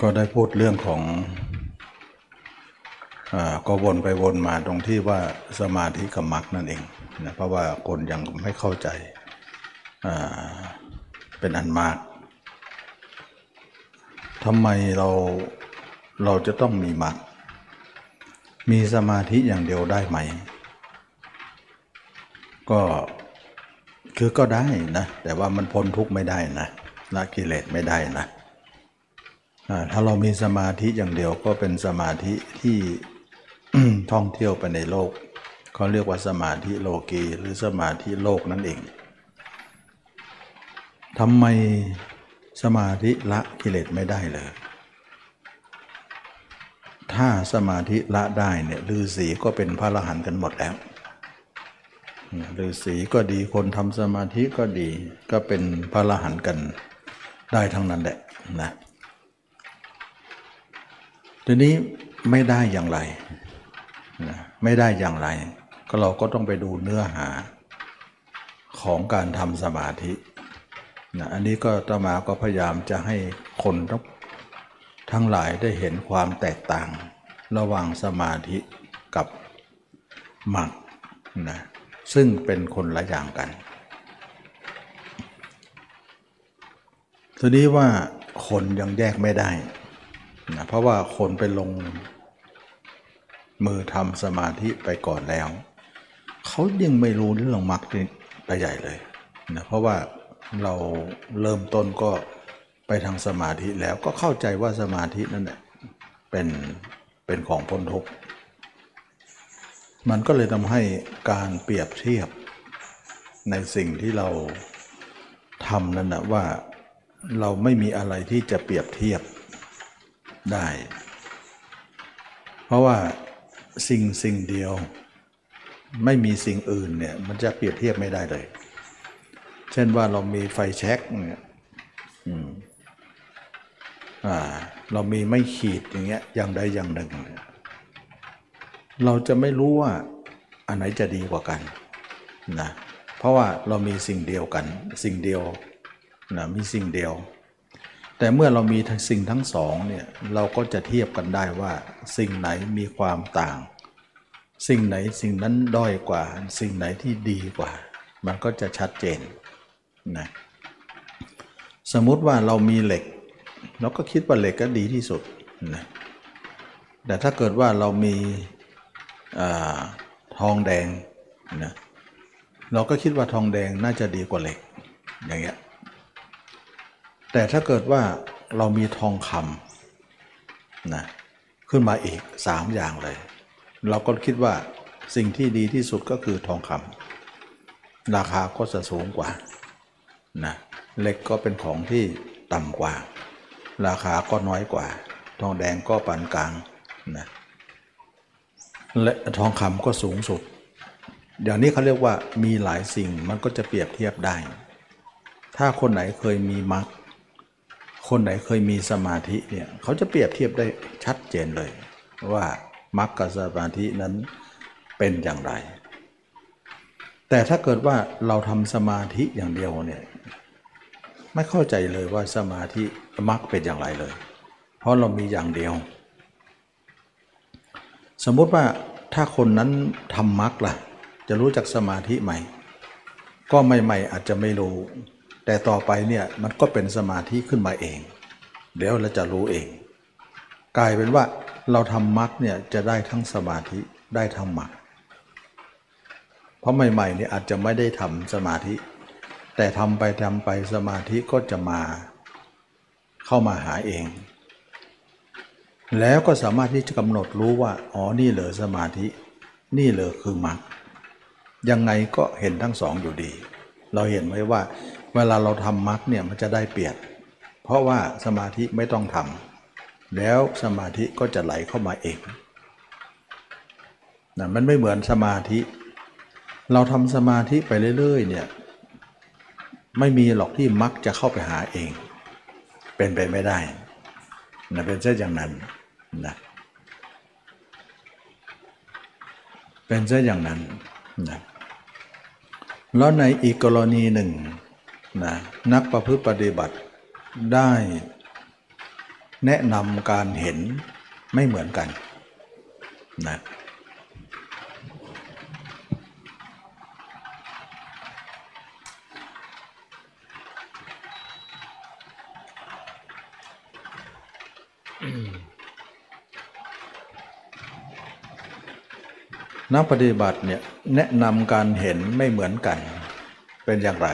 ก็ได้พูดเรื่องของอก็วนไปวนมาตรงที่ว่าสมาธิกับมรรคนั่นเองนะเพราะว่าคนยังไม่เข้าใจเป็นอันมากทำไมเราเราจะต้องมีมรรคมีสมาธิอย่างเดียวได้ไหม ก็คือก็ได้นะ แต่ว่ามันพ้นทุกข์ไม่ได้นะละกิเลสไม่ได้นะ ถ้าเรามีสมาธิอย่างเดียวก็เป็นสมาธิที่ท่องเที่ยวไปในโลกเขาเรียกว่าสมาธิโลกีหรือสมาธิโลกนั่นเองทำไมสมาธิละกิเลสไม่ได้เลย ถ้าสมาธิละได้เนี่ยฤาษีก็เป็นพระอรหันต์กันหมดแล้วฤาษีก็ดีคนทำสมาธิก็ดีก็เป็นพระอรหันต์กันได้ทั้งนั้นแหละนะ ทีนี้ไม่ได้อย่างไรนะไม่ได้อย่างไร ก็เราก็ต้องไปดูเนื้อหาของการทำสมาธินะอันนี้ก็ตมาก็พยายามจะให้คนทั้งทั้งหลายได้เห็นความแตกต่าง ระหว่างสมาธิกับมรรคนะซึ่งเป็นคนละอย่างกันทีนี้ว่าคนยังแยกไม่ได้ นะเพราะว่าคนไปลงมือทำสมาธิไปก่อนแล้ว เขายังไม่รู้เรื่องมรรคไปใหญ่เลยนะเพราะว่าเราเริ่มต้นก็ไปทางสมาธิแล้วก็เข้าใจว่าสมาธินั่นแหละเป็นเป็นของพ้นทุกข์มันก็เลยทำให้การเปรียบเทียบในสิ่งที่เราทำนั่นนะว่าเราไม่มีอะไรที่จะเปรียบเทียบ ได้ เพราะว่าสิ่งสิ่งเดียว ไม่มีสิ่งอื่นเนี่ยมันจะเปรียบเทียบไม่ได้เลย เช่นว่าเรามีไฟแช็กเนี่ยอ่าเรามีไม่ขีดอย่างเงี้ยอย่างใดอย่างหนึ่ง เราจะไม่รู้ว่าอันไหนจะดีกว่ากันนะเพราะว่าเรามีสิ่งเดียวกัน สิ่งเดียวนะมีสิ่งเดียว แต่เมื่อเรามีทั้งสิ่งทั้งสองเนี่ยเราก็จะเทียบกันได้ว่า สิ่งไหนมีความต่าง สิ่งไหนสิ่งนั้นด้อยกว่า สิ่งไหนที่ดีกว่า มันก็จะชัดเจนนะสมมุติว่าเรามีเหล็ก เราก็คิดว่าเหล็กก็ดีที่สุดนะแต่ถ้าเกิดว่าเรามีอทองแดงนะเราก็คิดว่าทองแดงน่าจะดีกว่าเหล็กอย่างเงี้ย แต่ถ้าเกิดว่าเรามีทองคำนะขึ้นมาอีกสามอย่างเลย เราก็คิดว่าสิ่งที่ดีที่สุดก็คือทองคำราคาก็จะสูงกว่านะเหล็กก็เป็นของที่ต่ำกว่า ราคาก็น้อยกว่า ทองแดงก็ปานกลางนะและทองคำก็สูงสุดอย่างนี้เขาเรียกว่ามีหลายสิ่งมันก็จะเปรียบเทียบได้ ถ้าคนไหนเคยมีมรรค คนไหนเคยมีสมาธิเนี่ยเขาจะเปรียบเทียบได้ชัดเจนเลย ว่ามรรคกับสมาธินั้นเป็นอย่างไร แต่ถ้าเกิดว่าเราทำสมาธิอย่างเดียวเนี่ยไม่เข้าใจเลยว่าสมาธิมรรคเป็นอย่างไรเลย เพราะเรามีอย่างเดียว สมมุติว่าถ้าคนนั้นทำมรรคล่ะ จะรู้จักสมาธิไหม ก็ใหม่ๆอาจจะไม่รู้ แต่ต่อไปเนี่ยมันก็เป็นสมาธิขึ้นมาเอง เดี๋ยวเราจะรู้เอง กลายเป็นว่าเราทำมรรคเนี่ยจะได้ทั้งสมาธิได้ทั้งมรรคเพราะใหม่ๆเนี่ยอาจจะไม่ได้ทำสมาธิ แต่ทำไปทำไปสมาธิก็จะมาเข้ามาหาเอง แล้วก็สามารถที่จะกำหนดรู้ว่าอ๋อนี่เหรอสมาธิ นี่เหรอคือมรรคยังไงก็เห็นทั้งสองอยู่ดี เราเห็นไว้ว่า เวลาเราทำมรรคเนี่ยมันจะได้เปรียบเพราะว่าสมาธิไม่ต้องทำแล้วสมาธิก็จะไหลเข้ามาเองนะมันไม่เหมือนสมาธิ เราทำสมาธิไปเรื่อยๆเนี่ยไม่มีหรอกที่มรรคจะเข้าไปหาเอง เป็นไปไม่ได้นะเป็นเช่นอย่างนั้นนะเป็นเช่นอย่างนั้นนะแล้วในอีกกรณีหนึ่ง นะนักประพฤติปฏิบัติได้แนะนำการเห็นไม่เหมือนกันนะนักปฏิบัติเนี่ยแนะนำการเห็นไม่เหมือนกันเป็นอย่างไร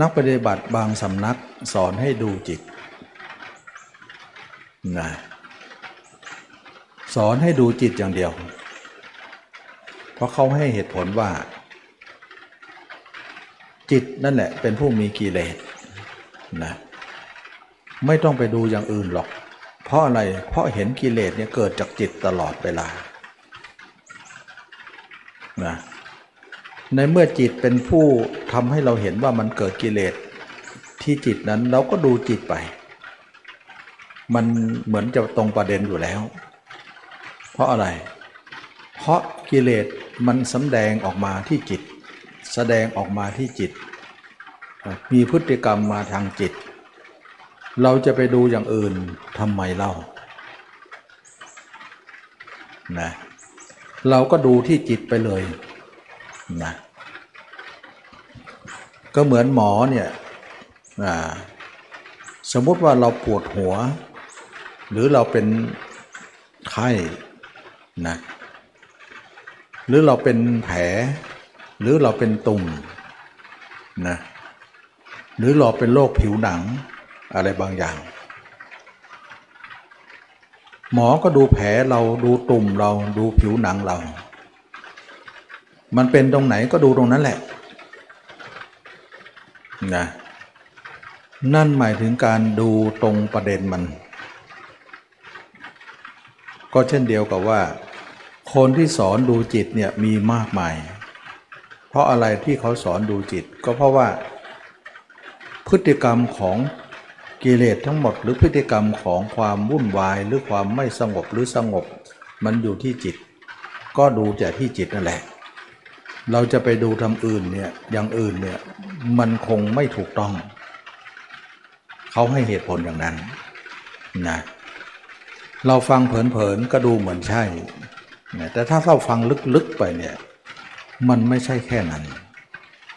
นักปฏิบัติบางสำนักสอนให้ดูจิตนะสอนให้ดูจิตอย่างเดียว เพราะเขาให้เหตุผลว่า จิตนั่นแหละเป็นผู้มีกิเลสนะไม่ต้องไปดูอย่างอื่นหรอก เพราะอะไรเพราะเห็นกิเลสเนี่ยเกิดจากจิตตลอดเวลานะ ในเมื่อจิตเป็นผู้ทำให้เราเห็นว่ามันเกิดกิเลสที่จิตนั้นเราก็ดูจิตไป มันเหมือนจะตรงประเด็นอยู่แล้ว เพราะอะไร เพราะกิเลสมันสำแดงออกมาที่จิต แสดงออกมาที่จิต มีพฤติกรรมมาทางจิต เราจะไปดูอย่างอื่นทำไมเล่านะเราก็ดูที่จิตไปเลย นะก็เหมือนหมอเนี่ยสมมติว่าเราปวดหัว หรือเราเป็นไข้นะหรือเราเป็นแผล หรือเราเป็นตุ่มนะหรือเราเป็นโรคผิวหนังอะไรบางอย่าง หมอก็ดูแผลเราดูตุ่มเราดูผิวหนังเรา มันเป็นตรงไหนก็ดูตรงนั้นแหละนะนั่นหมายถึงการดูตรงประเด็นมัน ก็เช่นเดียวกับว่า คนที่สอนดูจิตเนี่ยมีมากมาย เพราะอะไรที่เขาสอนดูจิต ก็เพราะว่า พฤติกรรมของกิเลสทั้งหมด หรือพฤติกรรมของความวุ่นวายหรือความไม่สงบหรือสงบ มันอยู่ที่จิต ก็ดูแต่ที่จิตนั่นแหละ เราจะไปดูทำอื่นเนี่ยอย่างอื่นเนี่ยมันคงไม่ถูกต้อง เขาให้เหตุผลอย่างนั้นนะเราฟังเผินๆก็ดูเหมือนใช่นะแต่ถ้าเราฟังลึกๆไปเนี่ยมันไม่ใช่แค่นั้น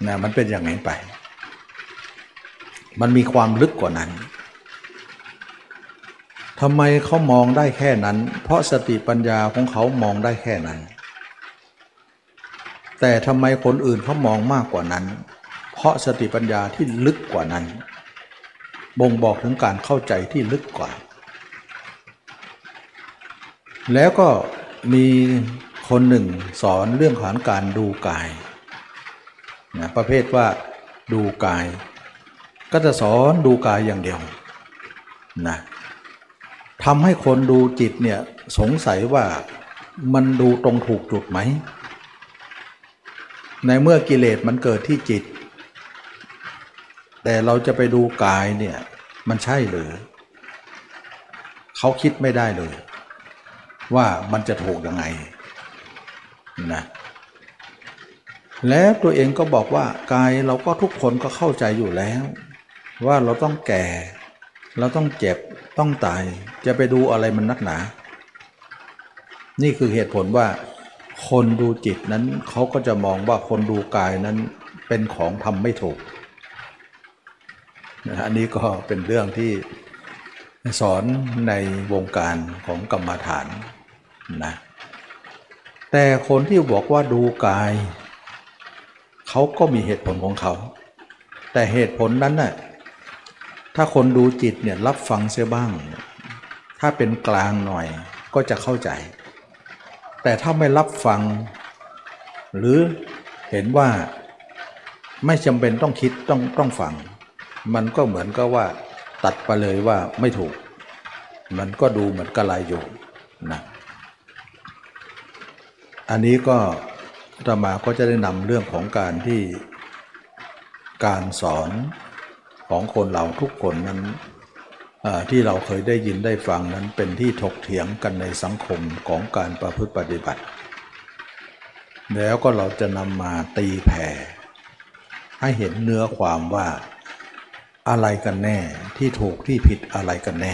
นะมันเป็นอย่างนี้ไป มันมีความลึกกว่านั้นทำไมเขามองได้แค่นั้น เพราะสติปัญญาของเขามองได้แค่นั้น แต่ทำไมคนอื่นเขามองมากกว่านั้น เพราะสติปัญญาที่ลึกกว่านั้น บ่งบอกถึงการเข้าใจที่ลึกกว่า แล้วก็มีคนหนึ่งสอนเรื่องของการดูกายนะประเภทว่าดูกาย ก็จะสอนดูกายอย่างเดียวนะทำให้คนดูจิตเนี่ยสงสัยว่ามันดูตรงถูกจุดไหม ในเมื่อกิเลสมันเกิดที่จิต แต่เราจะไปดูกายเนี่ยมันใช่หรือเขาคิดไม่ได้เลย ว่ามันจะถูกยังไงนะแล้วตัวเองก็บอกว่ากายเราก็ทุกคนก็เข้าใจอยู่แล้ว ว่าเราต้องแก่ เราต้องเจ็บต้องตาย จะไปดูอะไรมันนักหนา นี่คือเหตุผลว่า คนดูจิตนั้นเขาก็จะมองว่าคนดูกายนั้นเป็นของทำไม่ถูกนะอันนี้ก็เป็นเรื่องที่สอนในวงการของกรรมฐานนะแต่คนที่บอกว่าดูกาย เขาก็มีเหตุผลของเขา แต่เหตุผลนั้นน่ะถ้าคนดูจิตเนี่ยรับฟังเสียบ้าง ถ้าเป็นกลางหน่อยก็จะเข้าใจ แต่ถ้าไม่รับฟัง หรือเห็นว่าไม่จำเป็นต้องคิดต้องต้องฟัง มันก็เหมือนกับว่า ตัดไปเลยว่าไม่ถูก มันก็ดูเหมือนกระไรอยู่นะอันนี้ก็ธรรมาก็จะได้นำเรื่องของการที่การสอนของคนเราทุกคนนั้น ที่เราเคยได้ยินได้ฟังนั้นเป็นที่ถกเถียงกันในสังคมของการประพฤติปฏิบัติ แล้วก็เราจะนำมาตีแผ่ให้เห็นเนื้อความว่าอะไรกันแน่ที่ถูกที่ผิดอะไรกันแน่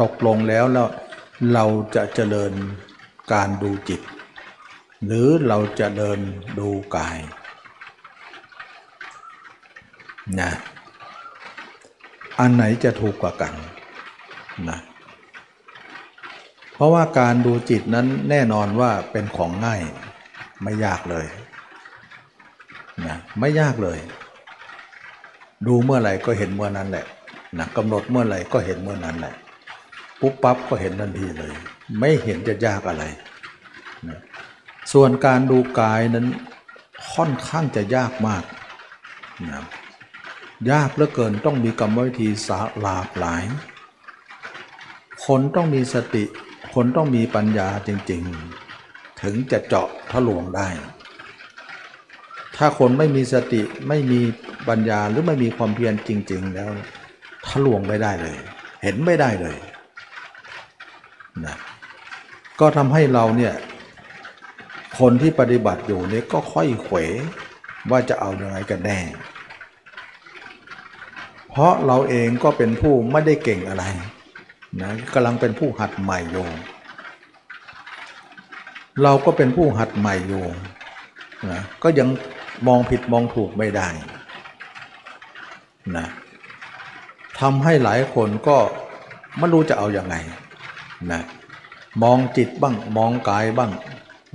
ตกลงแล้วแล้วเราจะเจริญการดูจิต หรือเราจะเดินดูกายนะ อันไหนจะถูกกว่ากันนะเพราะว่าการดูจิตนั้นแน่นอนว่าเป็นของง่ายไม่ยากเลยนะไม่ยากเลย ดูเมื่อไหร่ก็เห็นเมื่อนั้นแหละนะกำหนดเมื่อไหร่ก็เห็นเมื่อนั้นแหละปุ๊บปั๊บก็เห็นทันทีเลย ไม่เห็นจะยากอะไรนะส่วนการดูกายนั้นค่อนข้างจะยากมากนะ ยากเหลือเกินต้องมีกรรมวิธีสาหลากหลาย คนต้องมีสติ คนต้องมีปัญญาจริงๆ ถึงจะเจาะทะลวงได้ ถ้าคนไม่มีสติไม่มีปัญญาหรือไม่มีความเพียรจริง ๆ แล้วทะลวงไม่ได้เลย เห็นไม่ได้เลยนะก็ทำให้เราเนี่ยคนที่ปฏิบัติอยู่เนี่ยก็ค่อยเขวว่าจะเอาอยัางไงกันแน่ เพราะเราเองก็เป็นผู้ไม่ได้เก่งอะไรนะกำลังเป็นผู้หัดใหม่โยงเราก็เป็นผู้หัดใหม่โยงนะก็ยังมองผิดมองถูกไม่ได้นะทำให้หลายคนก็ไม่รู้จะเอาอยัางไงนะมองจิตบ้างมองกายบ้าง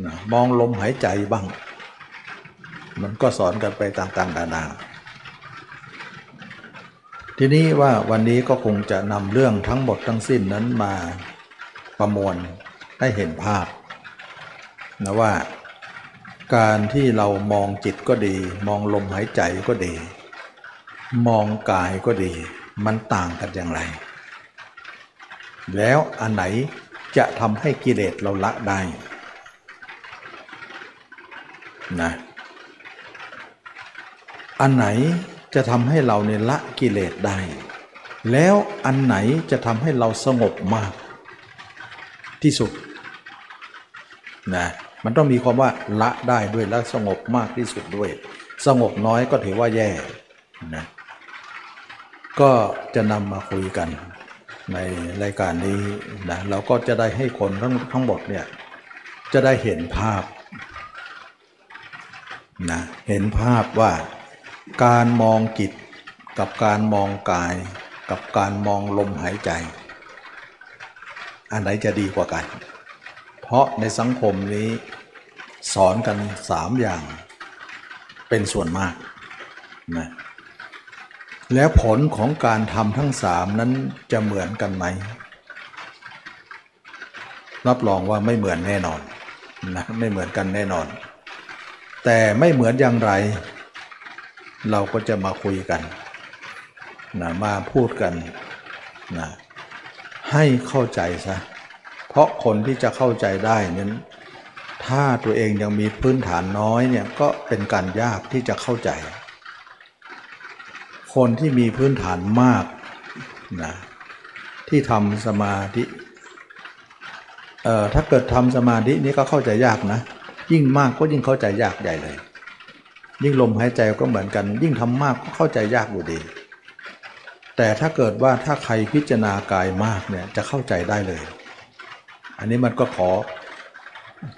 นะมองลมหายใจบ้าง มันก็สอนกันไปต่างๆนานา ทีนี้ว่าวันนี้ก็คงจะนำเรื่องทั้งหมดทั้งสิ้นนั้นมาประมวลให้เห็นภาพนะว่าการที่เรามองจิตก็ดี มองลมหายใจก็ดี มองกายก็ดี มันต่างกันอย่างไร แล้วอันไหนจะทำให้กิเลสเราละได้นะอันไหน จะทำให้เราเนี่ยละกิเลสได้ แล้วอันไหนจะทำให้เราสงบมาก ที่สุดนะมันต้องมีความว่าละได้ด้วยและสงบมากที่สุดด้วย สงบน้อยก็ถือว่าแย่นะก็จะนำมาคุยกันในรายการนี้นะเราก็จะได้ให้คนทั้งทั้งหมดเนี่ยจะได้เห็นภาพนะเห็นภาพว่า การมองจิตกับการมองกาย กับการมองลมหายใจ อันไหนจะดีกว่ากัน เพราะในสังคมนี้สอนกันสามอย่างเป็นส่วนมากนะแล้วผลของการทำทั้งสามนั้นจะเหมือนกันไหม รับรองว่าไม่เหมือนแน่นอนนะไม่เหมือนกันแน่นอน แต่ไม่เหมือนอย่างไร เราก็จะมาคุยกันนะมาพูดกันนะให้เข้าใจซะเพราะคนที่จะเข้าใจได้นั้นถ้าตัวเองยังมีพื้นฐานน้อยเนี่ยก็เป็นการยากที่จะเข้าใจ คนที่มีพื้นฐานมากนะที่ทำสมาธิเอ่อถ้าเกิดทำสมาธินี้ก็เข้าใจยากนะ ยิ่งมากก็ยิ่งเข้าใจยากใหญ่เลย ยิ่งลมหายใจก็เหมือนกัน ยิ่งทำมากก็เข้าใจยากอยู่ดี แต่ถ้าเกิดว่าถ้าใครพิจารณากายมากเนี่ยจะเข้าใจได้เลย อันนี้มันก็ขอ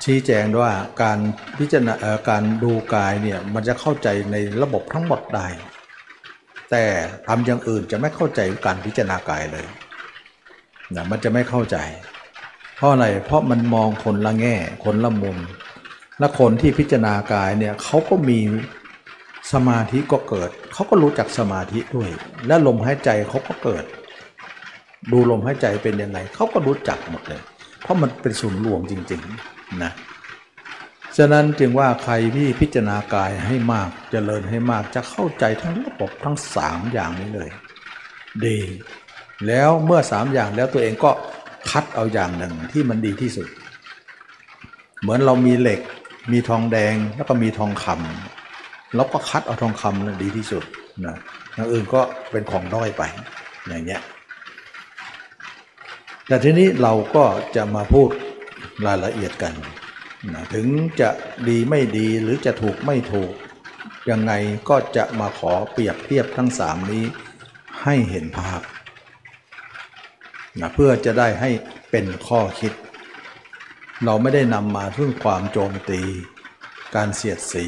ชี้แจงว่าการพิจารณาการดูกายเนี่ยมันจะเข้าใจในระบบทั้งหมดได้ แต่ทำอย่างอื่นจะไม่เข้าใจการพิจารณากายเลยนะมันจะไม่เข้าใจ เพราะอะไรเพราะมันมองคนละแง่คนละมุม และคนที่พิจารณากายเนี่ยเขาก็มีสมาธิก็เกิด เขาก็รู้จักสมาธิด้วย และลมหายใจเขาก็เกิด ดูลมหายใจเป็นยังไงเขาก็รู้จักหมดเลย เพราะมันเป็นศูนย์รวมจริงๆนะฉะนั้นจึงว่าใครที่พิจารณากายให้มากจเจริญให้มากจะเข้าใจทั้งระบบทั้งสามอย่างนี้เลย ดี แล้วเมื่อสามอย่างแล้วตัวเองก็คัดเอาอย่างหนึ่งที่มันดีที่สุด เหมือนเรามีเหล็ก มีทองแดงแล้วก็มีทองคำเราก็คัดเอาทองคำนั้นดีที่สุดนะอย่างอื่นก็เป็นของด้อยไปอย่างเงี้ยแต่ทีนี้เราก็จะมาพูดรายละเอียดกันนะถึงจะดีไม่ดีหรือจะถูกไม่ถูก ยังไงก็จะมาขอเปรียบเทียบทั้งสามนี้ให้เห็นภาพนะเพื่อจะได้ให้เป็นข้อคิด เราไม่ได้นำมาซึ่งความโจมตี การเสียดสี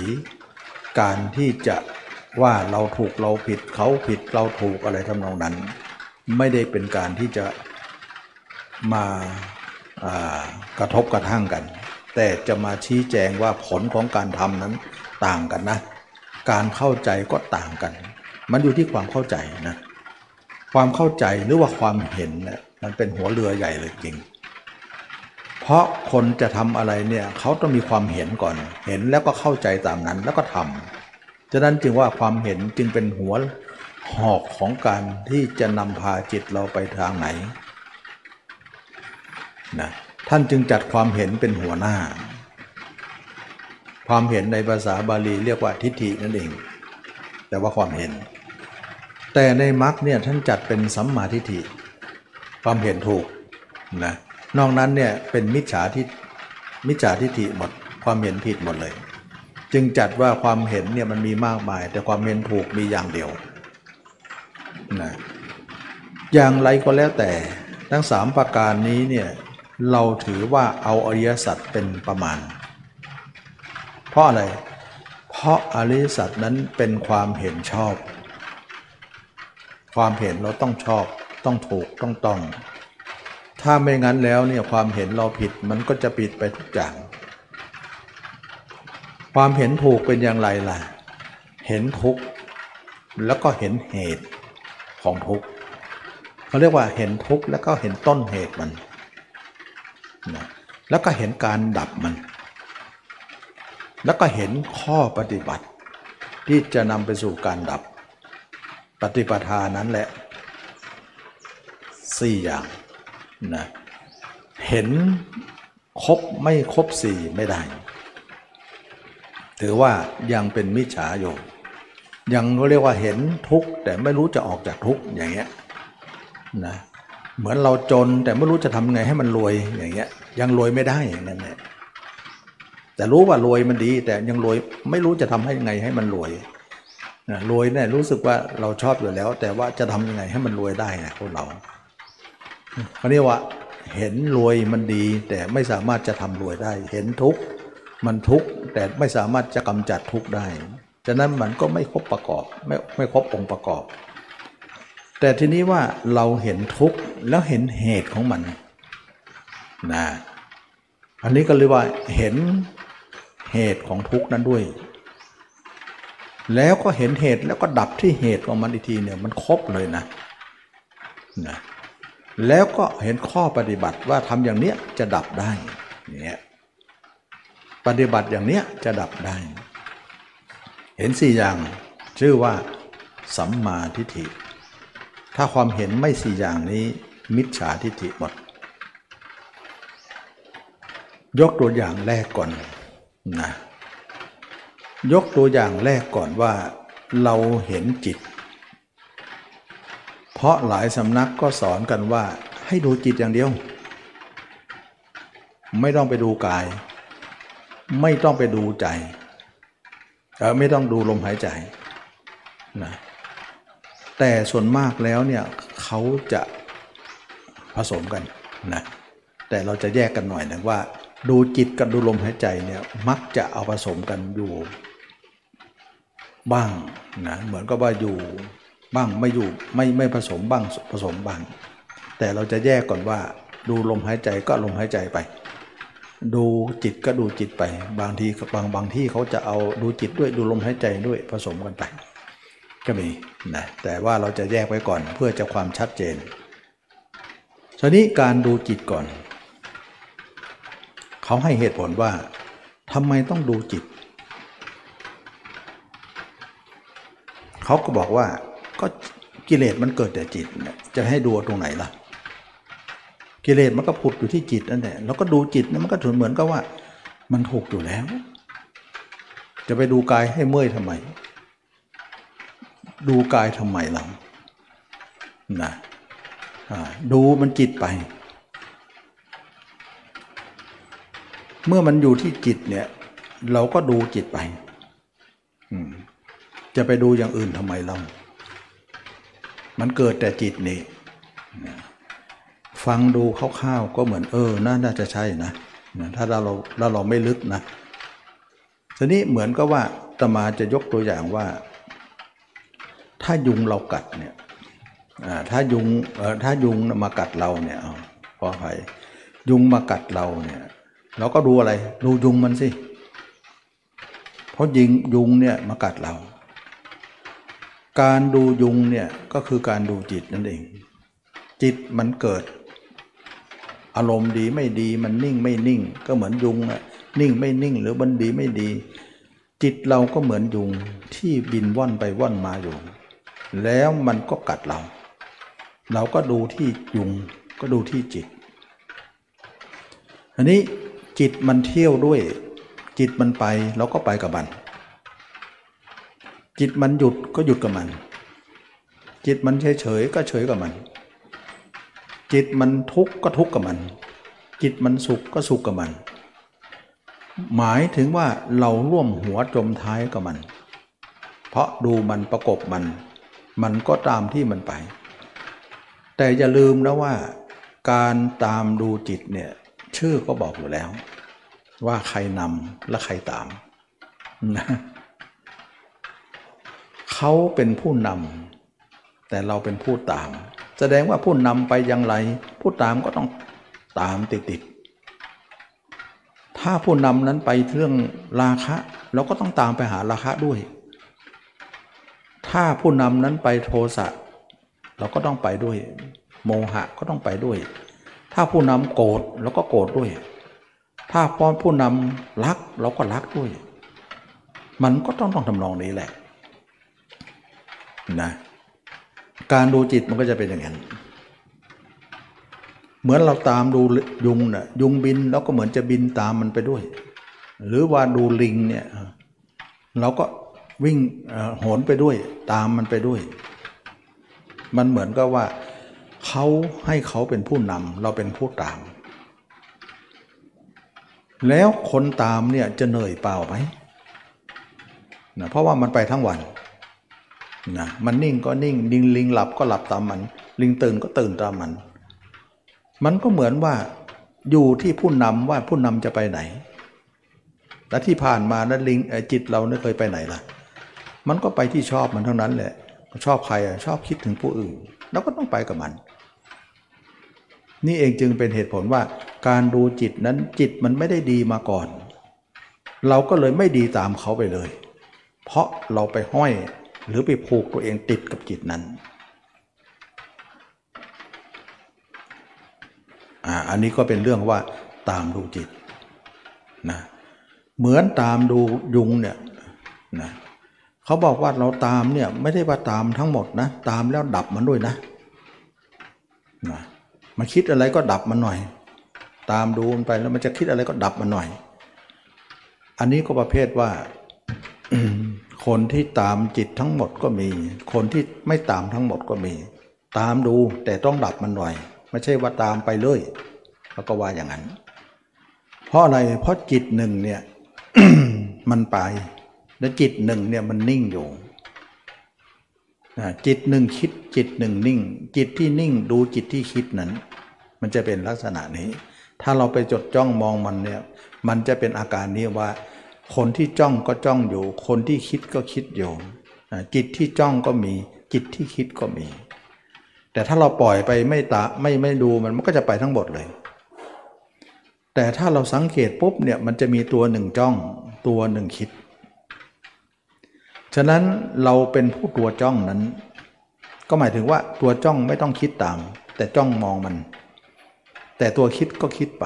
การที่จะว่าเราถูกเราผิดเขาผิดเราถูกอะไรทำนองนั้น ไม่ได้เป็นการที่จะมาากระทบกระทั่งกัน แต่จะมาชี้แจงว่าผลของการทำนั้นต่างกันนะ การเข้าใจก็ต่างกัน มันอยู่ที่ความเข้าใจนะ ความเข้าใจหรือว่าความเห็นนี่ยมันเป็นหัวเรือใหญ่เลยจริง เพราะคนจะทำอะไรเนี่ยเขาต้องมีความเห็นก่อน เห็นแล้วก็เข้าใจตามนั้นแล้วก็ทำฉะนั้นจึงว่าความเห็นจึงเป็นหัวหอกของการที่จะนำพาจิตเราไปทางไหนนะท่านจึงจัดความเห็นเป็นหัวหน้า ความเห็นในภาษาบาลีเรียกว่าทิฏฐินั่นเอง แต่ว่าความเห็น แต่ในมรรคเนี่ยท่านจัดเป็นสัมมาทิฏฐิ ความเห็นถูกนะ นอกนั้นเนี่ยเป็นมิจฉาทิฏมิจฉาทิฏฐิหมดความเห็นผิดหมดเลย จึงจัดว่าความเห็นเนี่ยมันมีมากมาย แต่ความเห็นถูกมีอย่างเดียวนะอย่างไรก็แล้วแต่ทั้งสามประการนี้เนี่ยเราถือว่าเอาอริยสัจเป็นประมาณ เพราะอะไร เพราะอริยสัจนั้นเป็นความเห็นชอบ ความเห็นเราต้องชอบ ต้องถูกต้องต้อง ถ้าไม่งั้นแล้วเนี่ยความเห็นเราผิดมันก็จะผิดไปทุกอย่าง ความเห็นถูกเป็นอย่างไรล่ะ เห็นทุกข์แล้วก็เห็นเหตุของทุกข์เขาเรียกว่าเห็นทุกข์แล้วก็เห็นต้นเหตุมันนะแล้วก็เห็นการดับมัน แล้วก็เห็นข้อปฏิบัติ ที่จะนำไปสู่การดับ ปฏิปทานั้นแหละสี่อย่าง นะเห็นครบไม่ครบสี่ไม่ได้ ถือว่ายังเป็นมิจฉาอยู่ ยังเรียกว่าเห็นทุกข์แต่ไม่รู้จะออกจากทุกข์อย่างเงี้ยนะเหมือนเราจนแต่ไม่รู้จะทำไงให้มันรวยอย่างเงี้ย ยังรวยไม่ได้อย่างนั้นแหละแต่รู้ว่ารวยมันดี แต่ยังรวยไม่รู้จะทำให้ยังไงให้มันรวยนะรวยเนี่ยรู้สึกว่าเราชอบอยู่แล้ว แต่ว่าจะทำยังไงให้มันรวยได้นะพวกเรา เขาเรียกว่าเห็นรวยมันดี แต่ไม่สามารถจะทำรวยได้ เห็นทุกข์มันทุกข์แต่ไม่สามารถจะกำจัดทุกข์ได้ฉะนั้นมันก็ไม่ครบประกอบไม่ไม่ครบองค์ประกอบ แต่ทีนี้ว่าเราเห็นทุกข์แล้วเห็นเหตุของมันนะอันนี้ก็เรียกว่าเห็นเหตุของทุกข์นั้นด้วย แล้วก็เห็นเหตุแล้วก็ดับที่เหตุของมันอีกทีเนี่ยมันครบเลยนะนะ แล้วก็เห็นข้อปฏิบัติว่าทำอย่างเนี้ยจะดับได้เนี่ยปฏิบัติอย่างเนี้ยจะดับได้ เห็นสี่อย่างชื่อว่า สัมมาทิฏฐิ ถ้าความเห็นไม่สี่อย่างนี้ มิจฉาทิฏฐิหมด ยกตัวอย่างแรกก่อนนะยกตัวอย่างแรกก่อนว่าเราเห็นจิต เพราะหลายสำนักก็สอนกันว่าให้ดูจิตอย่างเดียว ไม่ต้องไปดูกาย ไม่ต้องไปดูใจเออไม่ต้องดูลมหายใจนะแต่ส่วนมากแล้วเนี่ยเขาจะผสมกันนะแต่เราจะแยกกันหน่อยนะว่า ดูจิตกับดูลมหายใจเนี่ยมักจะเอาผสมกันอยู่บ้างนะเหมือนกับว่าอยู่ บ้างไม่อยู่ไม่ไม่ผสมบ้างผสมบ้าง แต่เราจะแยกก่อนว่า ดูลมหายใจก็ลมหายใจไป ดูจิตก็ดูจิตไป บางทีบางบางที่เขาจะเอาดูจิตด้วยดูลมหายใจด้วยผสมกันไป ก็มีนะแต่ว่าเราจะแยกไว้ก่อนเพื่อจะความชัดเจนทีนี้การดูจิตก่อน เขาให้เหตุผลว่าทำไมต้องดูจิต เขาก็บอกว่า ก็กิเลสมันเกิดแต่จิตจะให้ดูตรงไหนล่ะ กิเลสมันก็ผุดอยู่ที่จิตนั่นแหละแล้วก็ดูจิตนะมันก็ถือเหมือนกับว่า มันถูกอยู่แล้ว จะไปดูกายให้เมื่อยทำไม ดูกายทำไมเรานะดูมันจิตไป เมื่อมันอยู่ที่จิตเนี่ย เราก็ดูจิตไปจะไปดูอย่างอื่นทำไมเรา มันเกิดแต่จิตนี่ฟังดูคร่าวๆก็เหมือนเออน่าจะใช่นะถ้าเราเราเราไม่ลึกนะทีนี้เหมือนก็ว่าตมาจะยกตัวอย่างว่า ถ้ายุงเรากัดเนี่ยถ้ายุงถ้ายุงมากัดเราเนี่ยเอาขออภัยยุงมากัดเราเนี่ย เราก็ดูอะไร ดูยุงมันสิเพราะยิงยุงเนี่ยมากัดเรา การดูยุงเนี่ยก็คือการดูจิตนั่นเอง จิตมันเกิด อารมณ์ดีไม่ดีมันนิ่งไม่นิ่ง ก็เหมือนยุงอะนิ่งไม่นิ่งหรือมันดีไม่ดี จิตเราก็เหมือนยุงที่บินว่อนไปว่อนมาอยู่ แล้วมันก็กัดเรา เราก็ดูที่ยุงก็ดูที่จิตอันนี้จิตมันเที่ยวด้วย จิตมันไปเราก็ไปกับมัน จิตมันหยุดก็หยุดกับมัน จิตมันเฉยเฉยก็เฉยกับมัน จิตมันทุกข์ก็ทุกข์กับมัน จิตมันสุขก็สุขกับมัน หมายถึงว่าเราร่วมหัวจมท้ายกับมัน เพราะดูมันประกบมัน มันก็ตามที่มันไป แต่อย่าลืมนะว่าการตามดูจิตเนี่ยชื่อก็บอกอยู่แล้ว ว่าใครนำและใครตามนะ เขาเป็นผู้นำแต่เราเป็นผู้ตาม แสดงว่าผู้นำไปอย่างไร ผู้ตามก็ต้องตามติดติดๆถ้าผู้นำนั้นไปเรื่องราคะเราก็ต้องตามไปหาราคะด้วย ถ้าผู้นำนั้นไปโทสะเราก็ต้องไปด้วย โมหะก็ต้องไปด้วย ถ้าผู้นำโกรธเราก็โกรธด้วย ถ้าพอผู้นำรักเราก็รักด้วย มันก็ต้องต้องทำนองนี้แหละ นะการดูจิตมันก็จะเป็นอย่างนั้นเหมือนเราตามดูยุงนะ่ะยุงบินเราก็เหมือนจะบินตามมันไปด้วย หรือว่าดูลิงเนี่ยเราก็วิ่งโหนไปด้วย ตามมันไปด้วย มันเหมือนกับว่าเขาให้เขาเป็นผู้นำเราเป็นผู้ตาม แล้วคนตามเนี่ยจะเหนื่อยเปล่าไหมนะเพราะว่ามันไปทั้งวัน นะมันนิ่งก็นิ่งลิงลิงหลับก็หลับตามมัน ลิงตื่นก็ตื่นตามมัน มันก็เหมือนว่าอยู่ที่ผู้นำว่าผู้นำจะไปไหน และที่ผ่านมานั้นลิงจิตเราเนี่ยเคยไปไหนล่ะ มันก็ไปที่ชอบมันเท่านั้นแหละชอบใครอะชอบคิดถึงผู้อื่นเราก็ต้องไปกับมัน นี่เองจึงเป็นเหตุผลว่า การดูจิตนั้นจิตมันไม่ได้ดีมาก่อน เราก็เลยไม่ดีตามเขาไปเลย เพราะเราไปห้อย หรือไปผูกตัวเองติดกับจิตนั้นอ่าอันนี้ก็เป็นเรื่องว่าตามดูจิตนะเหมือนตามดูยุงเนี่ยนะเขาบอกว่าเราตามเนี่ยไม่ได้ว่าตามทั้งหมดนะตามแล้วดับมันด้วยนะนะมันคิดอะไรก็ดับมันหน่อย ตามดูมันไปแล้วมันจะคิดอะไรก็ดับมันหน่อย อันนี้ก็ประเภทว่า คนที่ตามจิตทั้งหมดก็มี คนที่ไม่ตามทั้งหมดก็มี ตามดูแต่ต้องดับมันหน่อย ไม่ใช่ว่าตามไปเลยแล้วก็ว่าอย่างนั้น เพราะอะไรเพราะจิตหนึ่งเนี่ยมันไป แล้วจิตหนึ่งเนี่ยมันนิ่งอยู่จิตหนึ่งคิดจิตหนึ่งนิ่ง จิตที่นิ่งดูจิตที่คิดนั้น มันจะเป็นลักษณะนี้ ถ้าเราไปจดจ้องมองมันเนี่ย มันจะเป็นอาการนี้ว่า คนที่จ้องก็จ้องอยู่ คนที่คิดก็คิดอยู่ จิตที่จ้องก็มี จิตที่คิดก็มี แต่ถ้าเราปล่อยไปไม่ตาไม่ไม่ดูมันมันก็จะไปทั้งหมดเลย แต่ถ้าเราสังเกตปุ๊บเนี่ยมันจะมีตัวหนึ่งจ้อง ตัวหนึ่งคิด ฉะนั้นเราเป็นผู้ตัวจ้องนั้น ก็หมายถึงว่าตัวจ้องไม่ต้องคิดตาม แต่จ้องมองมัน แต่ตัวคิดก็คิดไป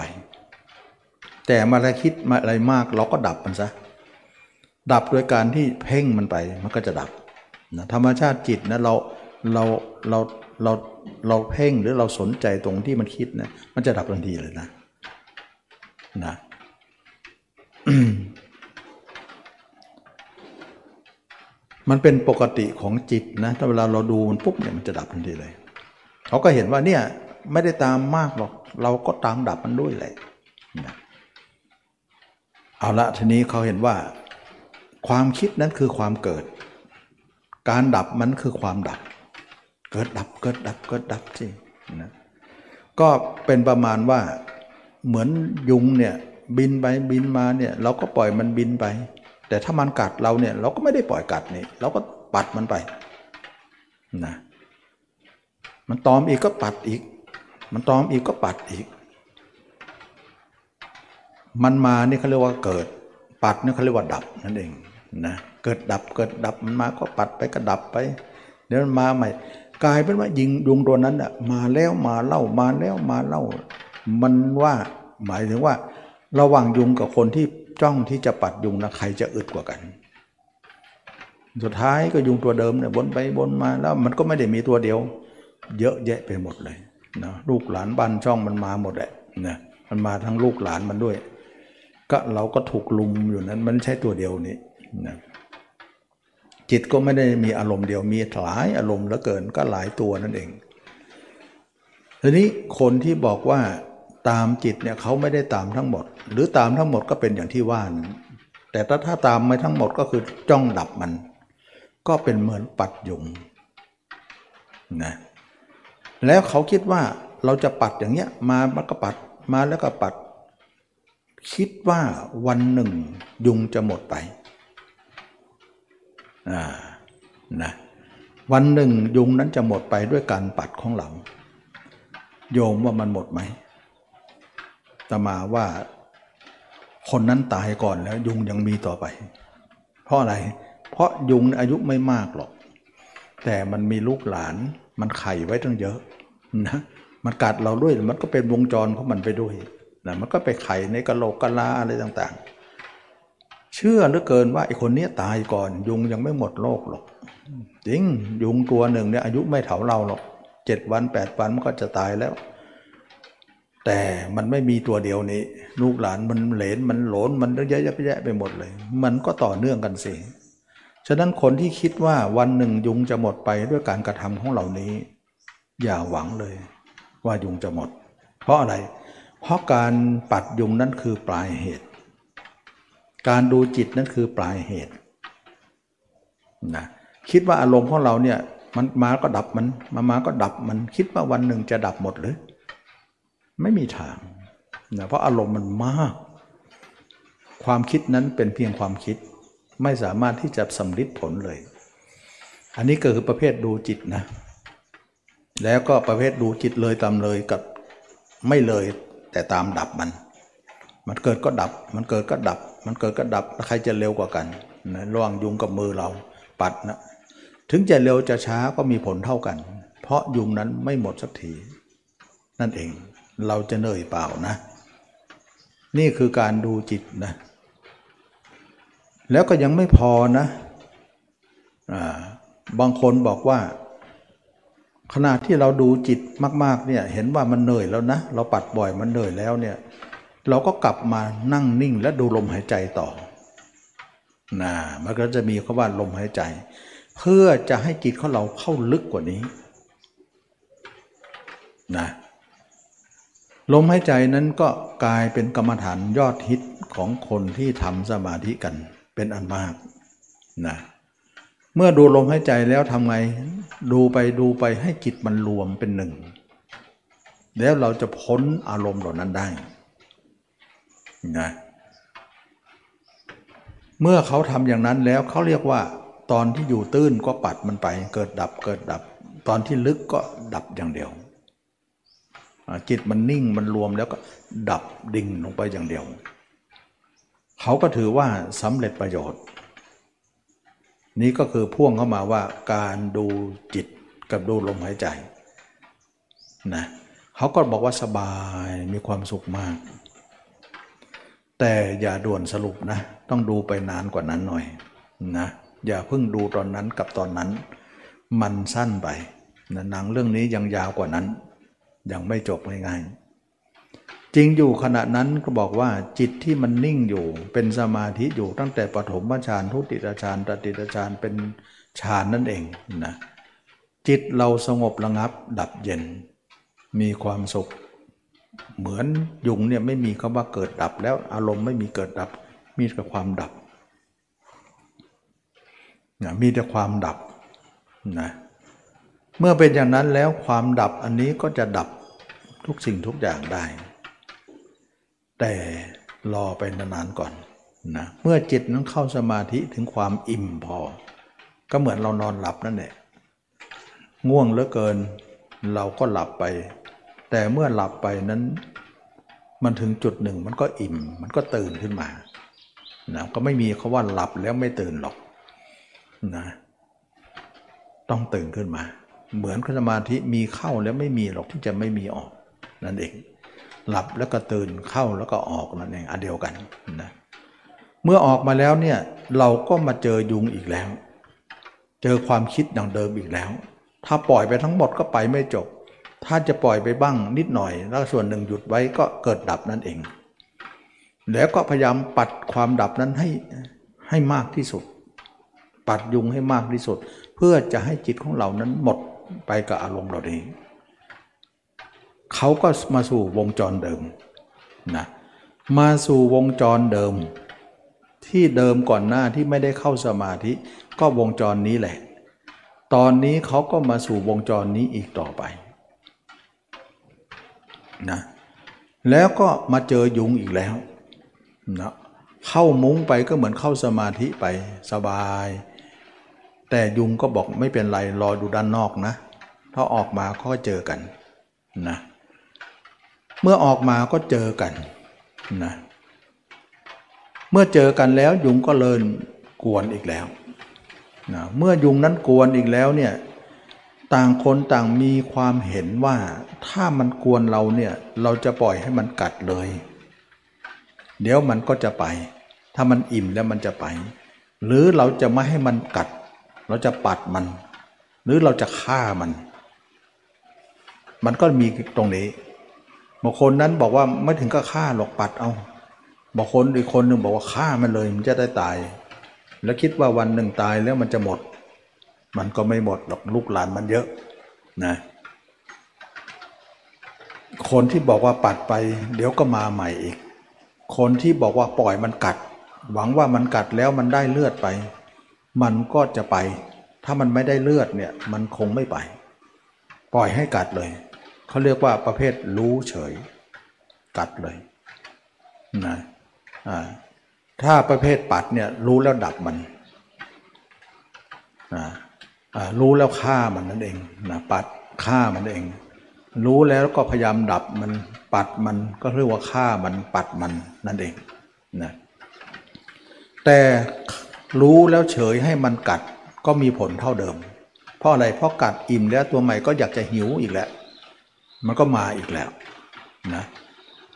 แต่มาอะไรคิดมาอะไรมาก เราก็ดับมันซะดับโดยการที่เพ่งมันไปมันก็จะดับนะธรรมชาติจิตนะเราเราเราเราเราเพ่งหรือเราสนใจตรงที่มันคิดนะมันจะดับทันทีเลยนะนะมันเป็นปกติของจิตนะถ้าเวลาเราดูมันปุ๊บเนี่ยมันจะดับทันทีเลยเขาก็เห็นว่าเนี่ยไม่ได้ตามมากหรอกเราก็ตามดับมันด้วยแหละนะ เอาละทีนี้เขาเห็นว่า ความคิดนั้นคือความเกิด การดับมันคือความดับ เกิดดับเกิดดับเกิดดับสินะก็เป็นประมาณว่าเหมือนยุงเนี่ยบินไปบินมาเนี่ยเราก็ปล่อยมันบินไป แต่ถ้ามันกัดเราเนี่ยเราก็ไม่ได้ปล่อยกัดนี่เราก็ปัดมันไปนะมันตอมอีกก็ปัดอีก มันตอมอีกก็ปัดอีก มันมานี่เขาเรียกว่าเกิด ปัดนี่เขาเรียกว่าดับนั่นเองนะเกิดดับเกิดดับมันมาก็ปัดไปก็ดับไป เดี๋ยวมันมาใหม่กลายเป็นว่ายิงยุงตัวนั้นอะมาแล้วมาเล่ามาแล้วมาเล่า มันว่าหมายถึงว่า ระหว่างยุงกับคนที่จ้องที่จะปัดยุงนะใครจะอึดกว่ากัน สุดท้ายก็ยุงตัวเดิมเนี่ยวนไปวนมาแล้วมันก็ไม่ได้มีตัวเดียว เยอะแยะไปหมดเลยนะลูกหลานบ้านช่องมันมาหมดแหละนะมันมาทั้งลูกหลานมันด้วย ก็เราก็ถูกลุมอยู่นั้น มันไม่ใช่ตัวเดียวนี้นะจิตก็ไม่ได้มีอารมณ์เดียวมีหลายอารมณ์เหลือเกินก็หลายตัวนั่นเองทีนี้คนที่บอกว่าตามจิตเนี่ยเขาไม่ได้ตามทั้งหมด หรือตามทั้งหมดก็เป็นอย่างที่ว่านั้นแต่ถ้าถ้าตามไม่ทั้งหมดก็คือจ้องดับมัน ก็เป็นเหมือนปัดยุงนะแล้วเขาคิดว่าเราจะปัดอย่างเงี้ยมามันก็ปัดมาแล้วก็ปัด คิดว่าวันหนึ่งยุงจะหมดไปอ่านะวันหนึ่งยุงนั้นจะหมดไปด้วยการปัดของเราโยมว่ามันหมดไหมตมาว่าคนนั้นตายก่อนแล้วยุงยังมีต่อไป เพราะอะไร เพราะยุงอายุไม่มากหรอก แต่มันมีลูกหลานมันไข่ไว้ตั้งเยอะนะมันกัดเราด้วยมันก็เป็นวงจรของมันไปด้วย นะมันก็ไปไข่ในกะโหลกกะลาอะไรต่างๆ เชื่อเหลือเกินว่าไอ้คนนี้ตายก่อนยุงยังไม่หมดโลกหรอกจริงยุงตัวหนึ่งเนี่ยอายุไม่เท่าเราหรอกเจ็ดวันแปดวันมันก็จะตายแล้ว แต่มันไม่มีตัวเดียวนี้ ลูกหลานมันเหลนมันหลนมันเยอะแยะไปหมดเลย มันก็ต่อเนื่องกันสิฉะนั้นคนที่คิดว่าวันหนึ่งยุงจะหมดไปด้วยการกระทำของเหล่านี้ อย่าหวังเลย ว่ายุงจะหมด เพราะอะไรเเพราะการปัดยุงนั่นคือปลายเหตุ การดูจิตนั่นคือปลายเหตุนะคิดว่าอารมณ์ของเราเนี่ยมันมาก็ดับมันมามาก็ดับมันคิดว่าวันหนึ่งจะดับหมดหรือ ไม่มีทางนะเพราะอารมณ์มันมาก ความคิดนั้นเป็นเพียงความคิด ไม่สามารถที่จะสำลิดผลเลย อันนี้ก็คือประเภทดูจิตนะ แล้วก็ประเภทดูจิตเลยตามเลยกับไม่เลย แต่ตามดับมัน มันเกิดก็ดับ มันเกิดก็ดับ มันเกิดก็ดับใครจะเร็วกว่ากันนะระหว่างยุงกับมือเราปัดนะถึงจะเร็วจะช้าก็มีผลเท่ากัน เพราะยุงนั้นไม่หมดสักทีนั่นเองเราจะเหนื่อยเปล่านะ นี่คือการดูจิตนะ แล้วก็ยังไม่พอนะ บางคนบอกว่า ขณะที่เราดูจิตมาก ๆ เนี่ยเห็นว่ามันเหนื่อยแล้วนะ เราปัดบ่อยมันเหนื่อยแล้วเนี่ย เราก็กลับมานั่งนิ่งและดูลมหายใจต่อนะมันก็จะมีคำว่าลมหายใจ เพื่อจะให้จิตของเราเข้าลึกกว่านี้นะลมหายใจนั้นก็กลายเป็นกรรมฐานยอดฮิตของคนที่ทำสมาธิกันเป็นอันมากนะ เมื่อดูลมหายใจแล้วทำไง ดูไปดูไปให้จิตมันรวมเป็นหนึ่ง แล้วเราจะพ้นอารมณ์เหล่านั้นได้นะเมื่อเขาทำอย่างนั้นแล้วเขาเรียกว่า ตอนที่อยู่ตื้นก็ปัดมันไป เกิดดับเกิดดับ ตอนที่ลึกก็ดับอย่างเดียวจิตมันนิ่งมันรวมแล้วก็ดับดิ่งลงไปอย่างเดียว เขาก็ถือว่าสำเร็จประโยชน์ นี้ก็คือพ่วงเข้ามาว่าการดูจิตกับดูลมหายใจนะเขาก็บอกว่าสบายมีความสุขมาก แต่อย่าด่วนสรุปนะ ต้องดูไปนานกว่านั้นหน่อยนะอย่าเพิ่งดูตอนนั้นกับตอนนั้น มันสั้นไปนะหนังเรื่องนี้ยังยาวกว่านั้น ยังไม่จบง่ายๆ จริงอยู่ขณะนั้นก็บอกว่าจิตที่มันนิ่งอยู่ เป็นสมาธิอยู่ตั้งแต่ปฐมฌานทุติยฌานตติยฌานเป็นฌานนั่นเองนะจิตเราสงบระงับดับเย็น มีความสุข เหมือนยุงเนี่ยไม่มีคำว่าเกิดดับแล้วอารมณ์ไม่มีเกิดดับ มีแต่ความดับนะมีแต่ความดับนะเมื่อเป็นอย่างนั้นแล้วความดับอันนี้ก็จะดับทุกสิ่งทุกอย่างได้ แต่รอไปนานๆก่อนนะเมื่อจิตนั้นเข้าสมาธิถึงความอิ่มพอ ก็เหมือนเรานอนหลับนั่นแหละง่วงเหลือเกิน เราก็หลับไป แต่เมื่อหลับไปนั้น มันถึงจุดหนึ่งมันก็อิ่ม มันก็ตื่นขึ้นมานะก็ไม่มีคาว่าหลับแล้วไม่ตื่นหรอกนะต้องตื่นขึ้นมา เหมือนสมาธิมีเข้าแล้วไม่มีหรอกที่จะไม่มีออกนั่นเอง หลับแล้วก็ตื่นเข้าแล้วก็ออกนั่นเองอันเดียวกันนะเมื่อออกมาแล้วเนี่ยเราก็มาเจอยุงอีกแล้ว เจอความคิดอย่างเดิมอีกแล้ว ถ้าปล่อยไปทั้งหมดก็ไปไม่จบ ถ้าจะปล่อยไปบ้างนิดหน่อย แล้วส่วนหนึ่งหยุดไว้ก็เกิดดับนั่นเอง แล้วก็พยายามปัดความดับนั้นให้ให้มากที่สุด ปัดยุงให้มากที่สุด เพื่อจะให้จิตของเรานั้นหมดไปกับอารมณ์เราเอง เขาก็มาสู่วงจรเดิมนะมาสู่วงจรเดิม ที่เดิมก่อนหน้าที่ไม่ได้เข้าสมาธิ ก็วงจรนี้แหละ ตอนนี้เขาก็มาสู่วงจรนี้อีกต่อไปนะแล้วก็มาเจอยุงอีกแล้วนะเข้ามุ้งไปก็เหมือนเข้าสมาธิไปสบาย แต่ยุงก็บอกไม่เป็นไรรอดูด้านนอกนะ ถ้าออกมาก็เจอกันนะ เมื่อออกมาก็เจอกันนะเมื่อเจอกันแล้วยุงก็เลินกวนอีกแล้วนะเมื่อยุงนั้นกวนอีกแล้วเนี่ยต่างคนต่างมีความเห็นว่าถ้ามันกวนเราเนี่ยเราจะปล่อยให้มันกัดเลย เดี๋ยวมันก็จะไป ถ้ามันอิ่มแล้วมันจะไป หรือเราจะไม่ให้มันกัด เราจะปัดมัน หรือเราจะฆ่ามัน มันก็มีตรงนี้ บางคนนั้นบอกว่าไม่ถึงก็ฆ่าหรอกปัดเอาบางคนอีกคนหนึ่งบอกว่าฆ่ามันเลยมันจะได้ตาย แล้วคิดว่าวันหนึ่งตายแล้วมันจะหมด มันก็ไม่หมดหรอกลูกหลานมันเยอะนะคนที่บอกว่าปัดไป เดี๋ยวก็มาใหม่อีก คนที่บอกว่าปล่อยมันกัด หวังว่ามันกัดแล้วมันได้เลือดไป มันก็จะไป ถ้ามันไม่ได้เลือดเนี่ยมันคงไม่ไป ปล่อยให้กัดเลย เขาเรียกว่าประเภทรู้เฉยกัดเลยนะถ้าประเภทปัดเนี่ยรู้แล้วดับมันนะรู้แล้วฆ่ามันนั่นเองนะปัดฆ่ามันเอง รู้แล้วก็พยายามดับมันปัดมันก็เรียกว่าฆ่ามันปัดมันนั่นเองนะแต่รู้แล้วเฉยให้มันกัดก็มีผลเท่าเดิม เพราะอะไรเพราะกัดอิ่มแล้วตัวใหม่ก็อยากจะหิวอีกแล้ว มันก็มาอีกแล้วนะ